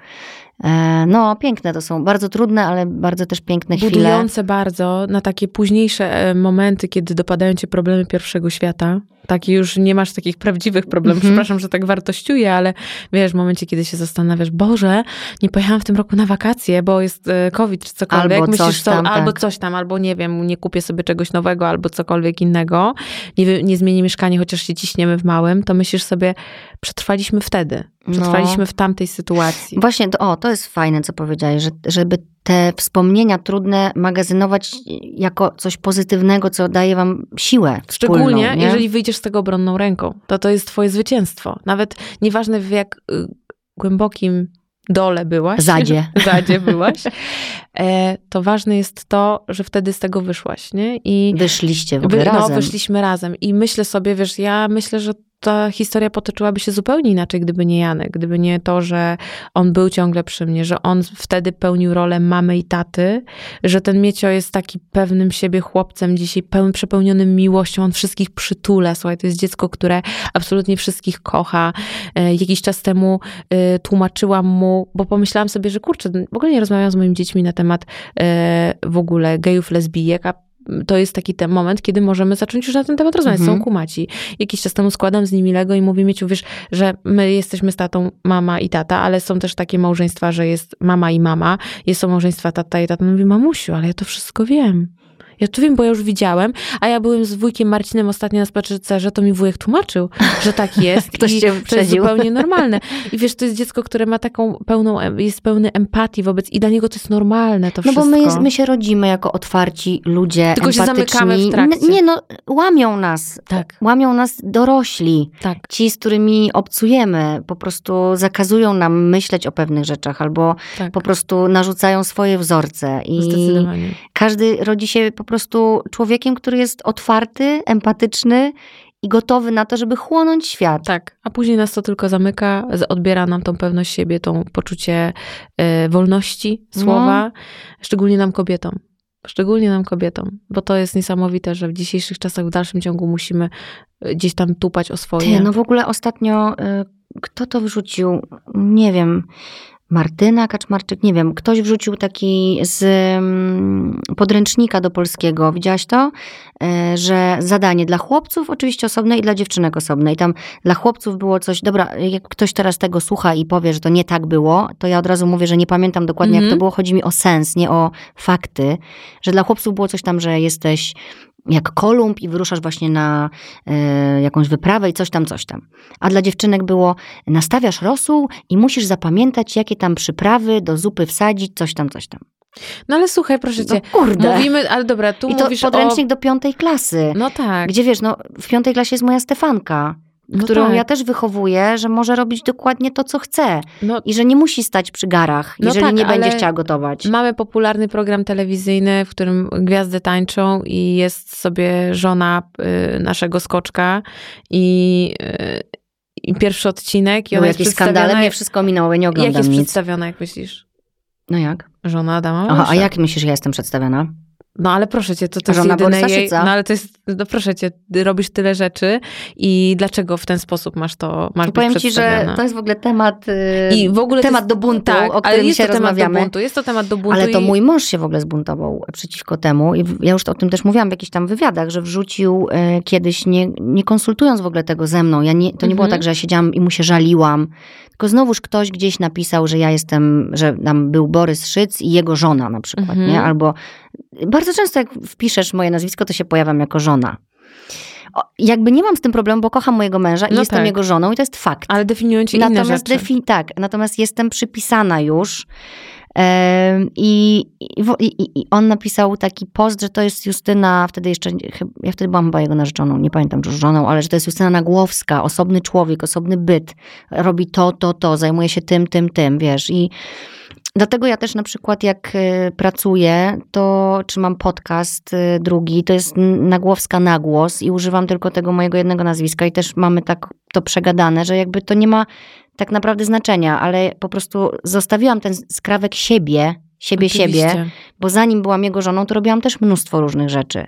E, no, piękne to są, bardzo trudne, ale bardzo też piękne chwile. Budujące bardzo na takie późniejsze e, momenty, kiedy dopadają cię problemy pierwszego świata. Takie już nie masz takich prawdziwych problemów. Mhm. Przepraszam, że tak wartościuję, ale wiesz, w momencie, kiedy się zastanawiasz, Boże, nie pojechałam w tym roku na wakacje, bo jest e, COVID czy cokolwiek. Albo Myślisz, coś co- tam, albo tak. coś tam, albo nie wiem, nie kupię sobie czegoś nowego, albo cokolwiek innego. Nie, nie zmienię mieszkania, chociaż się ciśniemy w małym, to myślisz sobie, przetrwaliśmy wtedy. Przetrwaliśmy w tamtej sytuacji. Właśnie, to, o, to jest fajne, co powiedziałeś, że, żeby te wspomnienia trudne magazynować jako coś pozytywnego, co daje wam siłę Szczególnie, wspólną, nie? jeżeli wyjdziesz z tego obronną ręką, to to jest twoje zwycięstwo. Nawet nieważne w jak y, głębokim dole byłaś. Zadzie. Zadzie byłaś. E, to ważne jest to, że wtedy z tego wyszłaś, nie? I Wyszliście w ogóle wy- no, razem. wyszliśmy razem. I myślę sobie, wiesz, ja myślę, że ta historia potoczyłaby się zupełnie inaczej, gdyby nie Janek, gdyby nie to, że on był ciągle przy mnie, że on wtedy pełnił rolę mamy i taty, że ten Miecio jest taki pewnym siebie chłopcem dzisiaj, pełnym, przepełnionym miłością, on wszystkich przytula, słuchaj, to jest dziecko, które absolutnie wszystkich kocha. E, Jakiś czas temu e, tłumaczyłam mu, bo pomyślałam sobie, że kurczę, w ogóle nie rozmawiałam z moimi dziećmi na temat e, w ogóle gejów, lesbijek, a to jest taki ten moment, kiedy możemy zacząć już na ten temat rozmawiać. Mhm. Są kumaci. Jakiś czas temu składam z nimi Lego i mówię, Mieciu, wiesz, że my jesteśmy z tatą mama i tata, ale są też takie małżeństwa, że jest mama i mama. Jest są małżeństwa tata i tata. Mówi, mamusiu, ale ja to wszystko wiem. Ja to wiem, bo ja już widziałem, a ja byłem z wujkiem Marcinem ostatnio na spacerze, to mi wujek tłumaczył, że tak jest Ktoś i cię to jest zupełnie normalne. I wiesz, to jest dziecko, które ma taką pełną, jest pełny empatii wobec i dla niego to jest normalne to No bo wszystko. my, jest, my się rodzimy jako otwarci ludzie, Tylko się empatyczni. zamykamy w trakcie. N- Nie no, łamią nas. Tak, Łamią nas dorośli. tak. Ci, z którymi obcujemy, po prostu zakazują nam myśleć o pewnych rzeczach albo tak. po prostu narzucają swoje wzorce. I Zdecydowanie. każdy rodzi się po prostu człowiekiem, który jest otwarty, empatyczny i gotowy na to, żeby chłonąć świat. Tak, a później nas to tylko zamyka, odbiera nam tą pewność siebie, tą poczucie e, wolności słowa, No. szczególnie nam kobietom. Szczególnie nam kobietom, bo to jest niesamowite, że w dzisiejszych czasach w dalszym ciągu musimy e, gdzieś tam tupać o swoje. Ty, no w ogóle ostatnio, y, kto to wrzucił? Nie wiem. Martyna Kaczmarczyk, nie wiem, ktoś wrzucił taki z mm, podręcznika do polskiego, widziałaś to? E, Że zadanie dla chłopców oczywiście osobne i dla dziewczynek osobne. I tam dla chłopców było coś, dobra, jak ktoś teraz tego słucha i powie, że to nie tak było, to ja od razu mówię, że nie pamiętam dokładnie jak Mhm. to było, chodzi mi o sens, nie o fakty. Że dla chłopców było coś tam, że jesteś jak Kolumb i wyruszasz właśnie na e, jakąś wyprawę i coś tam, coś tam. A dla dziewczynek było, nastawiasz rosół i musisz zapamiętać, jakie tam przyprawy do zupy wsadzić, coś tam, coś tam. No ale słuchaj, proszę cię, No kurde. mówimy, ale dobra, tu I to mówisz podręcznik o... do piątej klasy. No tak, Gdzie wiesz, no w piątej klasie jest moja Stefanka, no którą tak. ja też wychowuję, że może robić dokładnie to, co chce. No, I że nie musi stać przy garach, No jeżeli tak, nie będzie chciała gotować. Mamy popularny program telewizyjny, w którym gwiazdy tańczą i jest sobie żona y, naszego skoczka i, y, i pierwszy odcinek i Były jakieś skandale, mnie wszystko minęło, ja nie jak oglądam jest nic. przedstawiona, jak myślisz? No jak? Żona Adama Aha, a jak myślisz, że ja jestem przedstawiona? No ale proszę cię, to, to jest jedyne jej... No ale to jest, no proszę cię, robisz tyle rzeczy i dlaczego w ten sposób masz to, masz być Powiem ci, że to jest w ogóle temat, y, I w ogóle temat jest, do buntu, tak, o ale którym to temat rozmawiamy. buntu, jest to temat do buntu Ale to i... mój mąż się w ogóle zbuntował przeciwko temu i ja już o tym też mówiłam w jakichś tam wywiadach, że wrzucił e, kiedyś, nie, nie konsultując w ogóle tego ze mną. Ja nie, to nie było Mhm. tak, że ja siedziałam i mu się żaliłam, tylko znowuż ktoś gdzieś napisał, że ja jestem, że tam był Borys Szyc i jego żona na przykład, Mhm. nie? Albo bardzo często jak wpiszesz moje nazwisko, to się pojawiam jako żona. O, jakby nie mam z tym problemu, bo kocham mojego męża i No jestem tak. jego żoną i to jest fakt. Ale definiują ci inne Natomiast rzeczy. defi- tak, natomiast jestem przypisana już. I, i, i, on napisał taki post, że to jest Justyna, wtedy jeszcze, ja wtedy byłam chyba jego narzeczoną, nie pamiętam, czy żoną, ale że to jest Justyna Nagłowska, osobny człowiek, osobny byt, robi to, to, to, zajmuje się tym, tym, tym, wiesz. I dlatego ja też na przykład jak y, pracuję, to czy mam podcast y, drugi, to jest Nagłowska Nagłos i używam tylko tego mojego jednego nazwiska i też mamy tak to przegadane, że jakby to nie ma tak naprawdę znaczenia, ale po prostu zostawiłam ten skrawek siebie, siebie, siebie, Oczywiście. bo zanim byłam jego żoną, to robiłam też mnóstwo różnych rzeczy.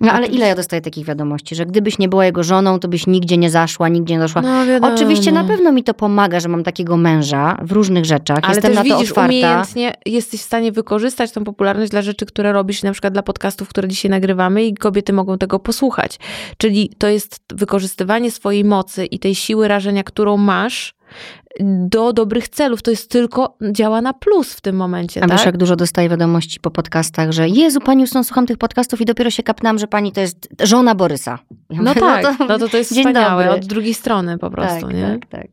No ale ile ja dostaję takich wiadomości, że gdybyś nie była jego żoną, to byś nigdzie nie zaszła, nigdzie nie doszła. No, wiadomo. Oczywiście na pewno mi to pomaga, że mam takiego męża w różnych rzeczach. Ale Jestem też na to widzisz, otwarta. umiejętnie jesteś w stanie wykorzystać tą popularność dla rzeczy, które robisz, na przykład dla podcastów, które dzisiaj nagrywamy i kobiety mogą tego posłuchać. Czyli to jest wykorzystywanie swojej mocy i tej siły rażenia, którą masz do dobrych celów. To jest tylko, działa na plus w tym momencie, A tak? wiesz, jak dużo dostaję wiadomości po podcastach, że Jezu, pani Justyno, słucham tych podcastów i dopiero się kapnęłam, że pani to jest żona Borysa. Ja No mówię, tak, no to, to jest dzień wspaniałe, dobry. od drugiej strony po prostu, tak, nie? tak, tak.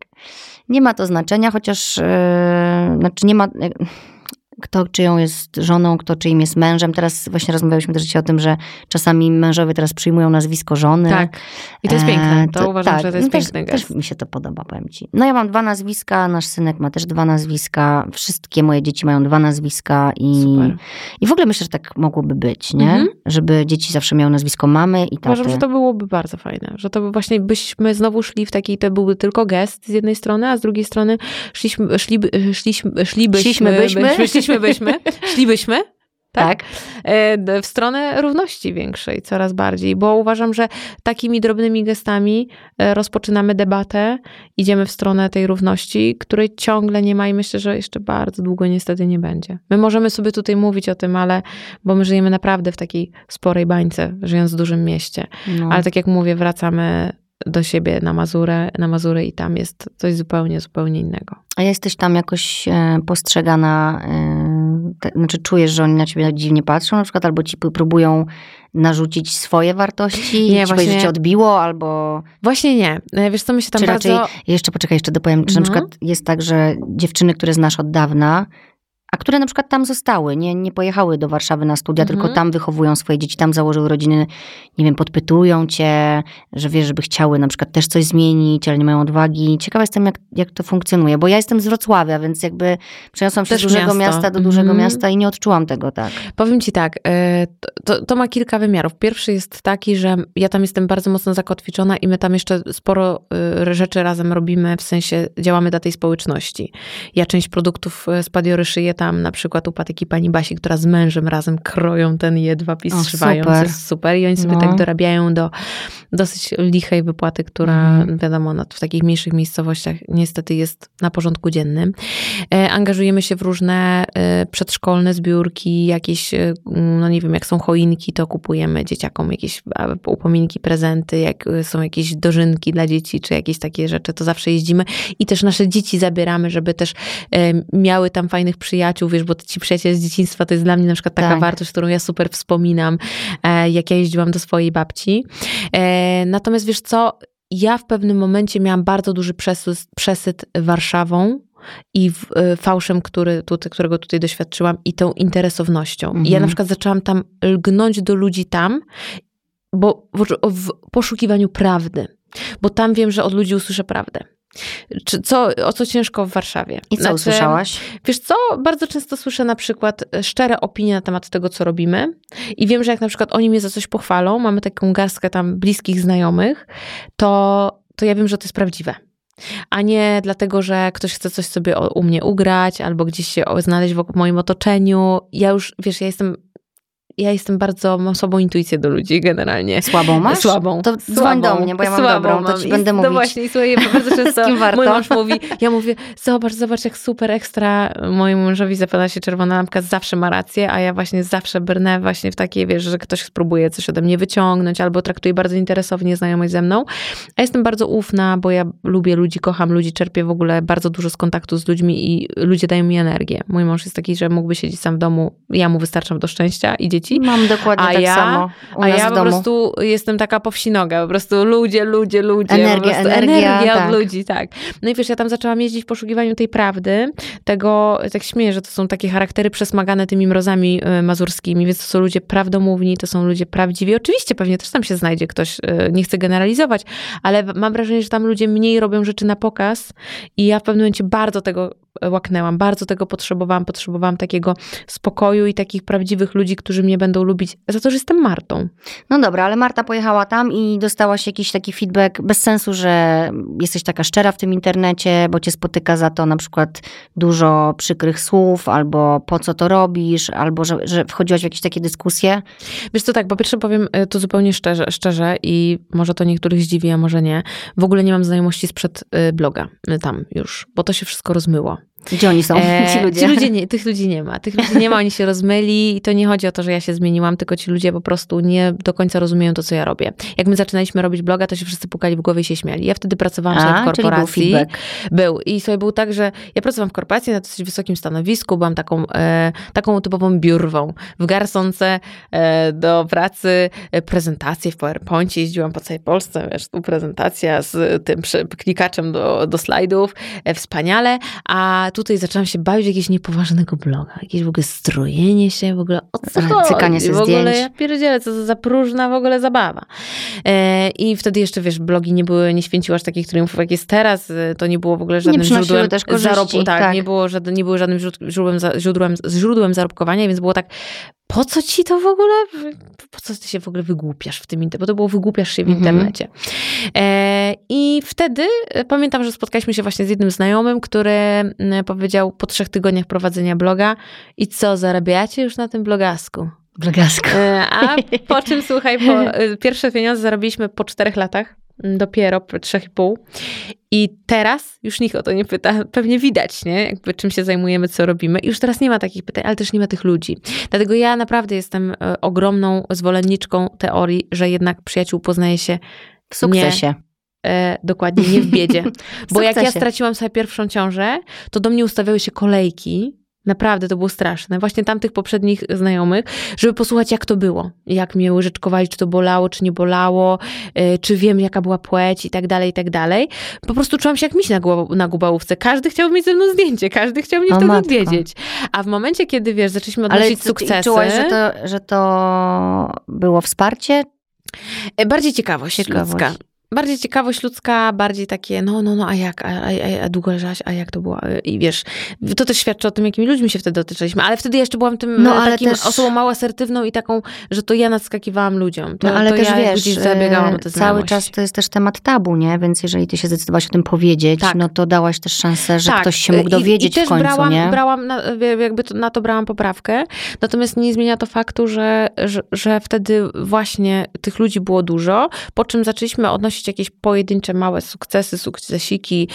Nie ma to znaczenia, chociaż e, znaczy nie ma. e, Kto czyją jest żoną, kto czyim jest mężem. Teraz właśnie rozmawialiśmy też o tym, że czasami mężowie teraz przyjmują nazwisko żony. Tak. I to jest E, piękne. To, uważam, tak, że to jest też, piękny też gest. mi się to podoba, powiem ci. No ja mam dwa nazwiska, nasz synek ma też dwa nazwiska, wszystkie moje dzieci mają dwa nazwiska i, Super. i w ogóle myślę, że tak mogłoby być, nie? Mhm. Żeby dzieci zawsze miały nazwisko mamy i taty. Uważam, że to byłoby bardzo fajne, że to by właśnie byśmy znowu szli w taki, to byłby tylko gest z jednej strony, a z drugiej strony szliśmy, szliby, szliśmy, szlibyśmy, Szliśmy byśmy. Szliśmy byśmy, szlibyśmy, Tak. e, d- w stronę równości większej, coraz bardziej, bo uważam, że takimi drobnymi gestami e, rozpoczynamy debatę, idziemy w stronę tej równości, której ciągle nie ma i myślę, że jeszcze bardzo długo niestety nie będzie. My możemy sobie tutaj mówić o tym, ale, bo my żyjemy naprawdę w takiej sporej bańce, żyjąc w dużym mieście. No. Ale tak jak mówię, wracamy do siebie na Mazurę, na Mazury i tam jest coś zupełnie, zupełnie innego. A jesteś tam jakoś e, postrzegana, e, te, znaczy czujesz, że oni na ciebie dziwnie patrzą na przykład, albo ci próbują narzucić swoje wartości, Nie, ci właśnie- że cię odbiło, albo... Właśnie nie. E, Wiesz co, my się tam czy bardzo... raczej, jeszcze poczekaj, jeszcze dopowiem, czy na No. przykład jest tak, że dziewczyny, które znasz od dawna, a które na przykład tam zostały, nie, nie pojechały do Warszawy na studia, Mhm. tylko tam wychowują swoje dzieci, tam założyły rodziny, nie wiem, podpytują cię, że wiesz, żeby chciały na przykład też coś zmienić, ale nie mają odwagi. Ciekawa jestem, jak, jak to funkcjonuje, bo ja jestem z Wrocławia, więc jakby przeniosłam się z dużego miasto. miasta do dużego Mhm. miasta i nie odczułam tego tak. Powiem ci tak, e, to, to, to ma kilka wymiarów. Pierwszy jest taki, że ja tam jestem bardzo mocno zakotwiczona i my tam jeszcze sporo e, rzeczy razem robimy, w sensie działamy dla tej społeczności. Ja część produktów e, z Padiory szyję tam, na przykład u patyki pani Basi, która z mężem razem kroją ten jedwab i O, zszywając. super. Jest super. I oni sobie No. tak dorabiają do dosyć lichej wypłaty, która Mhm. wiadomo, no, w takich mniejszych miejscowościach niestety jest na porządku dziennym. E, Angażujemy się w różne e, przedszkolne zbiórki, jakieś, e, no nie wiem, jak są choinki, to kupujemy dzieciakom jakieś upominki, prezenty, jak są jakieś dożynki dla dzieci, czy jakieś takie rzeczy, to zawsze jeździmy i też nasze dzieci zabieramy, żeby też miały tam fajnych przyjaciół, wiesz, bo ci przyjaciele z dzieciństwa to jest dla mnie na przykład taka Tak. wartość, którą ja super wspominam, e, jak ja jeździłam do swojej babci. E, Natomiast wiesz co, ja w pewnym momencie miałam bardzo duży przesyt, przesyt Warszawą i w, e, fałszem, który, którego tutaj doświadczyłam i tą interesownością. I ja Mhm. na przykład zaczęłam tam lgnąć do ludzi tam, bo w, w poszukiwaniu prawdy. Bo tam wiem, że od ludzi usłyszę prawdę. Czy, co, o co ciężko w Warszawie? I co Znaczy, usłyszałaś? Wiesz co, bardzo często słyszę na przykład e, szczere opinie na temat tego, co robimy i wiem, że jak na przykład oni mnie za coś pochwalą, mamy taką garstkę tam bliskich znajomych, to, to ja wiem, że to jest prawdziwe. A nie dlatego, że ktoś chce coś sobie u mnie ugrać albo gdzieś się znaleźć w moim otoczeniu. Ja już, wiesz, ja jestem, ja jestem bardzo, mam słabą intuicję do ludzi generalnie. Słabą masz? Słabą. To dzwoń do mnie, bo ja mam Słabą dobrą, to mam. ci I- będę No mówić. właśnie, i słuchaj, bardzo często kim warto? mój mąż mówi, ja mówię, zobacz, zobacz jak super ekstra mojemu mężowi zapala się czerwona lampka, zawsze ma rację, a ja właśnie zawsze brnę właśnie w takie, wiesz, że ktoś spróbuje coś ode mnie wyciągnąć, albo traktuje bardzo interesownie znajomość ze mną. A jestem bardzo ufna, bo ja lubię ludzi, kocham ludzi, czerpię w ogóle bardzo dużo z kontaktu z ludźmi i ludzie dają mi energię. Mój mąż jest taki, że mógłby siedzieć sam w domu, ja mu wystarczam do szczęścia i dzieci. Mam dokładnie A tak ja- samo A ja po prostu jestem taka powsinoga, po prostu ludzie, ludzie, ludzie. Energia, energia, energia tak. od ludzi, tak. No i wiesz, ja tam zaczęłam jeździć w poszukiwaniu tej prawdy, tego, tak śmieję, że to są takie charaktery przesmagane tymi mrozami y, mazurskimi, więc to są ludzie prawdomówni, to są ludzie prawdziwi. Oczywiście pewnie też tam się znajdzie ktoś, y, nie chcę generalizować, ale mam wrażenie, że tam ludzie mniej robią rzeczy na pokaz i ja w pewnym momencie bardzo tego łaknęłam. Bardzo tego potrzebowałam. Potrzebowałam takiego spokoju i takich prawdziwych ludzi, którzy mnie będą lubić za to, że jestem Martą. No dobra, ale Marta pojechała tam i dostałaś jakiś taki feedback bez sensu, że jesteś taka szczera w tym internecie, bo cię spotyka za to na przykład dużo przykrych słów, albo po co to robisz, albo że, że wchodziłaś w jakieś takie dyskusje. Wiesz co, tak, po pierwsze powiem y, to zupełnie szczerze, szczerze i może to niektórych zdziwi, a może nie. W ogóle nie mam znajomości sprzed y, bloga y, tam już, bo to się wszystko rozmyło. Gdzie oni są, e, ci ludzie? Ci ludzie nie, tych ludzi nie ma. Tych ludzi nie ma, oni się rozmyli i to nie chodzi o to, że ja się zmieniłam, tylko ci ludzie po prostu nie do końca rozumieją to, co ja robię. Jak my zaczynaliśmy robić bloga, to się wszyscy pukali w głowie i się śmiali. Ja wtedy pracowałam A, sobie w korporacji. Był, był, I sobie był tak, że ja pracowałam w korporacji na dosyć wysokim stanowisku, byłam taką, e, taką typową biurwą. W garsonce e, do pracy, e, prezentacje w PowerPoincie, jeździłam po całej Polsce, wiesz, tu prezentacja z tym klikaczem do, do slajdów, e, wspaniale, a tutaj zaczęłam się bawić jakiegoś niepoważnego bloga, jakieś w ogóle strojenie się, w ogóle o co chodzi? Cykanie się w ogóle zdjęć. ja pierdzielę, co za próżna w ogóle zabawa. E, I wtedy jeszcze, wiesz, blogi nie były, nie święciły aż takich triumfów, jak jest teraz, e, to nie było w ogóle żadnym źródłem też zarobku, tak, tak, nie było żaden, nie było żadnym źródłem, źródłem, źródłem zarobkowania, więc było tak, po co ci to w ogóle? Po co ty się w ogóle wygłupiasz w tym internecie? Bo to było wygłupiasz się w mhm. internecie. E, I wtedy e, pamiętam, że spotkaliśmy się właśnie z jednym znajomym, który powiedział po trzech tygodniach prowadzenia bloga i co, zarabiacie już na tym blogasku? Blogasku. E, a po czym, słuchaj, po, e, pierwsze pieniądze zarobiliśmy po czterech latach dopiero trzech i pół. I teraz już nikt o to nie pyta. Pewnie widać, nie? Jakby czym się zajmujemy, co robimy. I już teraz nie ma takich pytań, ale też nie ma tych ludzi. Dlatego ja naprawdę jestem e, ogromną zwolenniczką teorii, że jednak przyjaciół poznaje się w sukcesie. Nie, e, dokładnie, nie w biedzie. Bo jak ja straciłam sobie pierwszą ciążę, to do mnie ustawiały się kolejki Naprawdę to było straszne. Właśnie tamtych poprzednich znajomych, żeby posłuchać, jak to było. Jak mnie łyżeczkowali, czy to bolało, czy nie bolało, yy, czy wiem, jaka była płeć i tak dalej, i tak dalej. Po prostu czułam się jak miś na, na gubałówce. Każdy chciał mieć ze mną zdjęcie, każdy chciał mnie o, wtedy matko. odwiedzić. A w momencie, kiedy, wiesz, zaczęliśmy odnosić Ale sukcesy... czułaś, że to, że to było wsparcie? E, bardziej ciekawość, ciekawość. ludzka bardziej ciekawość ludzka, bardziej takie, no, no, no, a jak, a, a, a długo leżałaś, a jak to było? I wiesz, to też świadczy o tym, jakimi ludźmi się wtedy otaczaliśmy, ale wtedy jeszcze byłam tym no, takim też... osobą mało asertywną i taką, że to ja nadskakiwałam ludziom. To, no, ale to też ja wiesz, zabiegałam o tę cały czas to jest też temat tabu, nie? Więc jeżeli ty się zdecydowałaś o tym powiedzieć, tak. no to dałaś też szansę, że tak. ktoś się mógł dowiedzieć I, i w końcu, brałam, nie? brałam na, jakby to, na to brałam poprawkę, natomiast nie zmienia to faktu, że, że, że wtedy właśnie tych ludzi było dużo, po czym zaczęliśmy odnosić jakieś pojedyncze małe sukcesy, sukcesiki,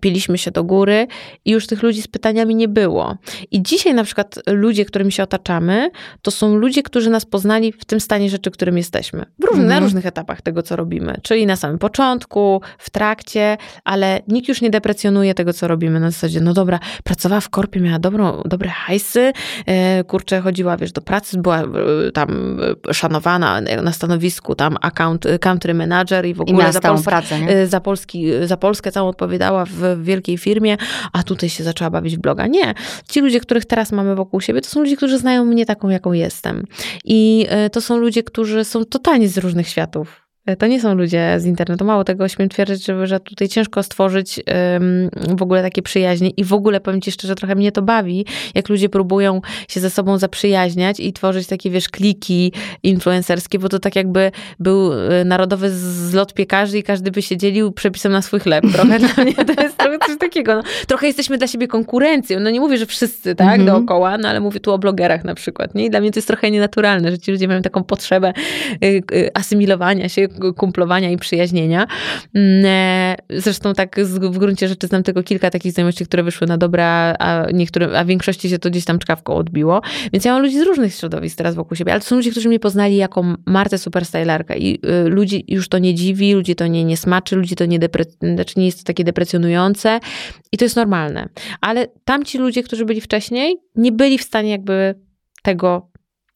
piliśmy się do góry i już tych ludzi z pytaniami nie było. I dzisiaj na przykład ludzie, którymi się otaczamy, to są ludzie, którzy nas poznali w tym stanie rzeczy, którym jesteśmy. W różnych, mhm. Na różnych etapach tego, co robimy. Czyli na samym początku, w trakcie, ale nikt już nie deprecjonuje tego, co robimy. Na zasadzie, no dobra, pracowała w korpie, miała dobrą, dobre hajsy, e, kurczę, chodziła, wiesz, do pracy, była e, tam e, szanowana na stanowisku, tam account, country manager i w ogóle Miała za pracę, nie? Y, za, Polski, za Polskę całą odpowiadała w wielkiej firmie, a tutaj się zaczęła bawić w bloga. Nie. Ci ludzie, których teraz mamy wokół siebie, to są ludzie, którzy znają mnie taką, jaką jestem. I y, to są ludzie, którzy są totalnie z różnych światów. E, to nie są ludzie z internetu. Mało tego, śmiem twierdzić, że, że tutaj ciężko stworzyć um, w ogóle takie przyjaźnie i w ogóle powiem ci szczerze, trochę mnie to bawi, jak ludzie próbują się ze sobą zaprzyjaźniać i tworzyć takie, wiesz, kliki influencerskie, bo to tak jakby był e, narodowy zlot piekarzy i każdy by się dzielił przepisem na swój chleb. Trochę dla mnie to jest trochę coś takiego. No, trochę jesteśmy dla siebie konkurencją. No nie mówię, że wszyscy, tak, mm -hmm. dookoła, no ale mówię tu o blogerach na przykład, nie? I dla mnie to jest trochę nienaturalne, że ci ludzie mają taką potrzebę y, y, asymilowania się, kumplowania i przyjaźnienia. Mm, e, zresztą tak w gruncie rzeczy znam tylko kilka takich znajomości, które wyszły na dobra, a niektóre, a większości się to gdzieś tam czkawką odbiło. Więc ja mam ludzi z różnych środowisk teraz wokół siebie, ale to są ludzie, którzy mnie poznali jako Martę Superstylerkę i y, ludzi już to nie dziwi, ludzi to nie, nie smaczy, ludzi to nie, depre- znaczy nie jest to takie deprecjonujące i to jest normalne. Ale tamci ludzie, którzy byli wcześniej, nie byli w stanie jakby tego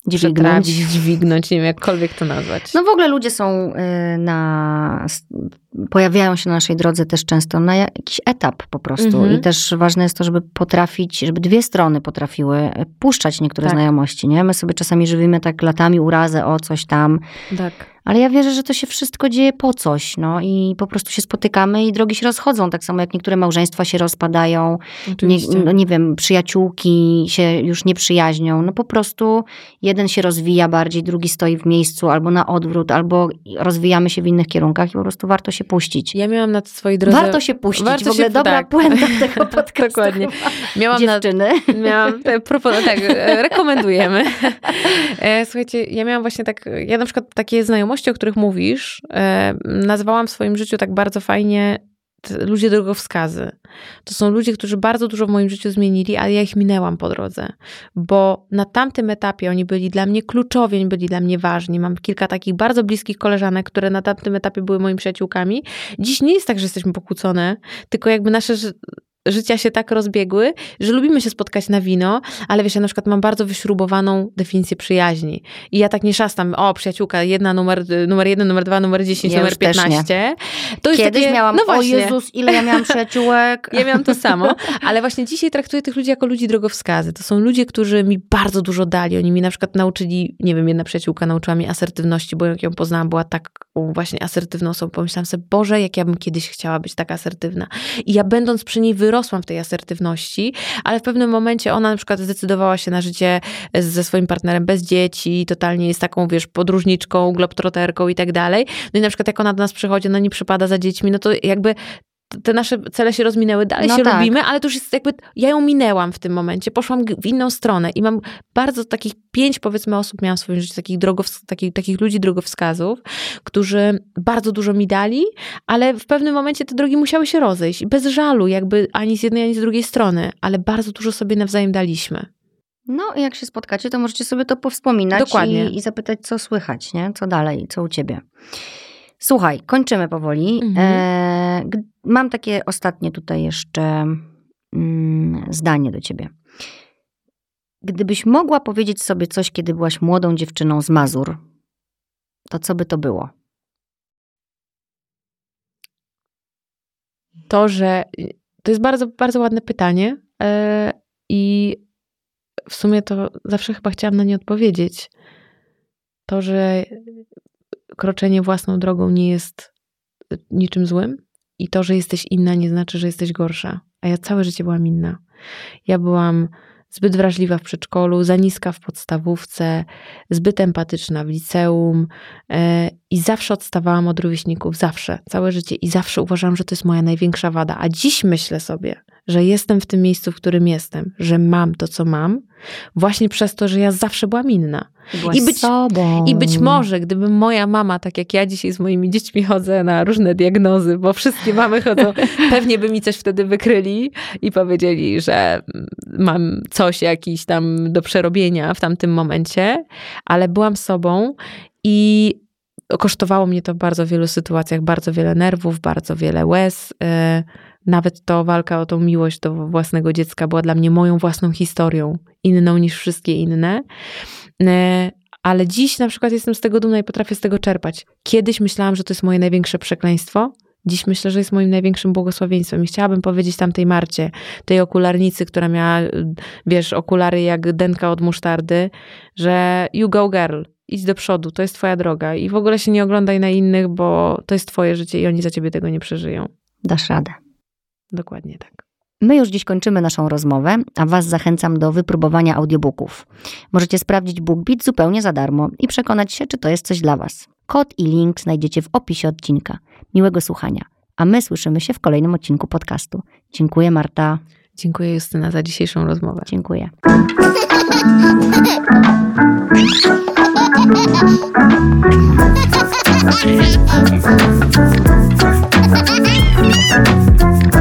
dźwignąć. dźwignąć, nie wiem, jakkolwiek to nazwać. No w ogóle ludzie są y, na, pojawiają się na naszej drodze też często na jakiś etap po prostu mhm. i też ważne jest to, żeby potrafić, żeby dwie strony potrafiły puszczać niektóre tak. znajomości, nie? My sobie czasami żywimy tak latami urazę o coś tam, tak. Ale ja wierzę, że to się wszystko dzieje po coś, no i po prostu się spotykamy i drogi się rozchodzą, tak samo jak niektóre małżeństwa się rozpadają, nie, no nie wiem, przyjaciółki się już nie przyjaźnią, no po prostu jeden się rozwija bardziej, drugi stoi w miejscu, albo na odwrót, albo rozwijamy się w innych kierunkach i po prostu warto się puścić. Ja miałam na swojej drodze... Warto się puścić, warto w ogóle się, dobra tak. puenta tego podcastu. Dokładnie. Miałam Dziewczyny. Na, miałam, propon- tak, rekomendujemy. E, słuchajcie, ja miałam właśnie tak, ja na przykład takie znajomości, o których mówisz, e, nazwałam w swoim życiu tak bardzo fajnie ludzie drogowskazy. To są ludzie, którzy bardzo dużo w moim życiu zmienili, ale ja ich minęłam po drodze, bo na tamtym etapie oni byli dla mnie kluczowi, oni byli dla mnie ważni. Mam kilka takich bardzo bliskich koleżanek, które na tamtym etapie były moimi przyjaciółkami. Dziś nie jest tak, że jesteśmy pokłócone, tylko jakby nasze życia się tak rozbiegły, że lubimy się spotkać na wino, ale wiesz, ja na przykład mam bardzo wyśrubowaną definicję przyjaźni. I ja tak nie szastam, o przyjaciółka, jedna numer, numer jeden, numer dwa, numer dziesięć, ja numer piętnaście. To Kiedyś takie, miałam, no właśnie. o Jezus, ile ja miałam przyjaciółek. Ja miałam to samo, ale właśnie dzisiaj traktuję tych ludzi jako ludzi drogowskazy. To są ludzie, którzy mi bardzo dużo dali. Oni mi na przykład nauczyli, nie wiem, jedna przyjaciółka nauczyła mi asertywności, bo jak ją poznałam, była taką właśnie asertywną osobą. Pomyślałam sobie, Boże, jak ja bym kiedyś chciała być tak asertywna. I ja będąc przy niej wyrosłam w tej asertywności, ale w pewnym momencie ona na przykład zdecydowała się na życie ze swoim partnerem bez dzieci, totalnie jest taką, wiesz, podróżniczką, globtroterką i tak dalej. No i na przykład jak ona do nas przychodzi, ona nie przypada za dziećmi, no to jakby te nasze cele się rozminęły, dalej no się tak. lubimy, ale to już jest jakby, ja ją minęłam w tym momencie, poszłam w inną stronę i mam bardzo takich pięć powiedzmy osób miałam w swoim życiu, takich, drogows- takich, takich ludzi drogowskazów, którzy bardzo dużo mi dali, ale w pewnym momencie te drogi musiały się rozejść, bez żalu jakby ani z jednej, ani z drugiej strony, ale bardzo dużo sobie nawzajem daliśmy. No, jak się spotkacie, to możecie sobie to powspominać Dokładnie. I, i zapytać, co słychać, nie? Co dalej, co u ciebie. Słuchaj, kończymy powoli. Mhm. E, mam takie ostatnie tutaj jeszcze mm, zdanie do ciebie. Gdybyś mogła powiedzieć sobie coś, kiedy byłaś młodą dziewczyną z Mazur, to co by to było? To, że to jest bardzo, bardzo ładne pytanie e, i w sumie to zawsze chyba chciałam na nie odpowiedzieć. To, że kroczenie własną drogą nie jest y, niczym złym i to, że jesteś inna, nie znaczy, że jesteś gorsza. A ja całe życie byłam inna. Ja byłam zbyt wrażliwa w przedszkolu, za niska w podstawówce, zbyt empatyczna w liceum e, i zawsze odstawałam od rówieśników, zawsze, całe życie i zawsze uważałam, że to jest moja największa wada. A dziś myślę sobie, że jestem w tym miejscu, w którym jestem, że mam to, co mam, właśnie przez to, że ja zawsze byłam inna. I być, sobą. I być może, gdyby moja mama, tak jak ja dzisiaj z moimi dziećmi chodzę na różne diagnozy, bo wszystkie mamy chodzą, pewnie by mi coś wtedy wykryli i powiedzieli, że mam coś jakiś tam do przerobienia w tamtym momencie, ale byłam sobą i kosztowało mnie to w bardzo wielu sytuacjach, bardzo wiele nerwów, bardzo wiele łez. Y, nawet to walka o tą miłość do własnego dziecka była dla mnie moją własną historią, inną niż wszystkie inne. E, ale dziś na przykład jestem z tego dumna i potrafię z tego czerpać. Kiedyś myślałam, że to jest moje największe przekleństwo. Dziś myślę, że jest moim największym błogosławieństwem. I chciałabym powiedzieć tamtej Marcie, tej okularnicy, która miała, wiesz, okulary jak denka od musztardy, że you go girl, idź do przodu, to jest twoja droga. I w ogóle się nie oglądaj na innych, bo to jest twoje życie i oni za ciebie tego nie przeżyją. Dasz radę. Dokładnie tak. My już dziś kończymy naszą rozmowę, a Was zachęcam do wypróbowania audiobooków. Możecie sprawdzić BookBeat zupełnie za darmo i przekonać się, czy to jest coś dla Was. Kod i link znajdziecie w opisie odcinka. Miłego słuchania. A my słyszymy się w kolejnym odcinku podcastu. Dziękuję Marta. Dziękuję Justyna za dzisiejszą rozmowę. Dziękuję. Thank you.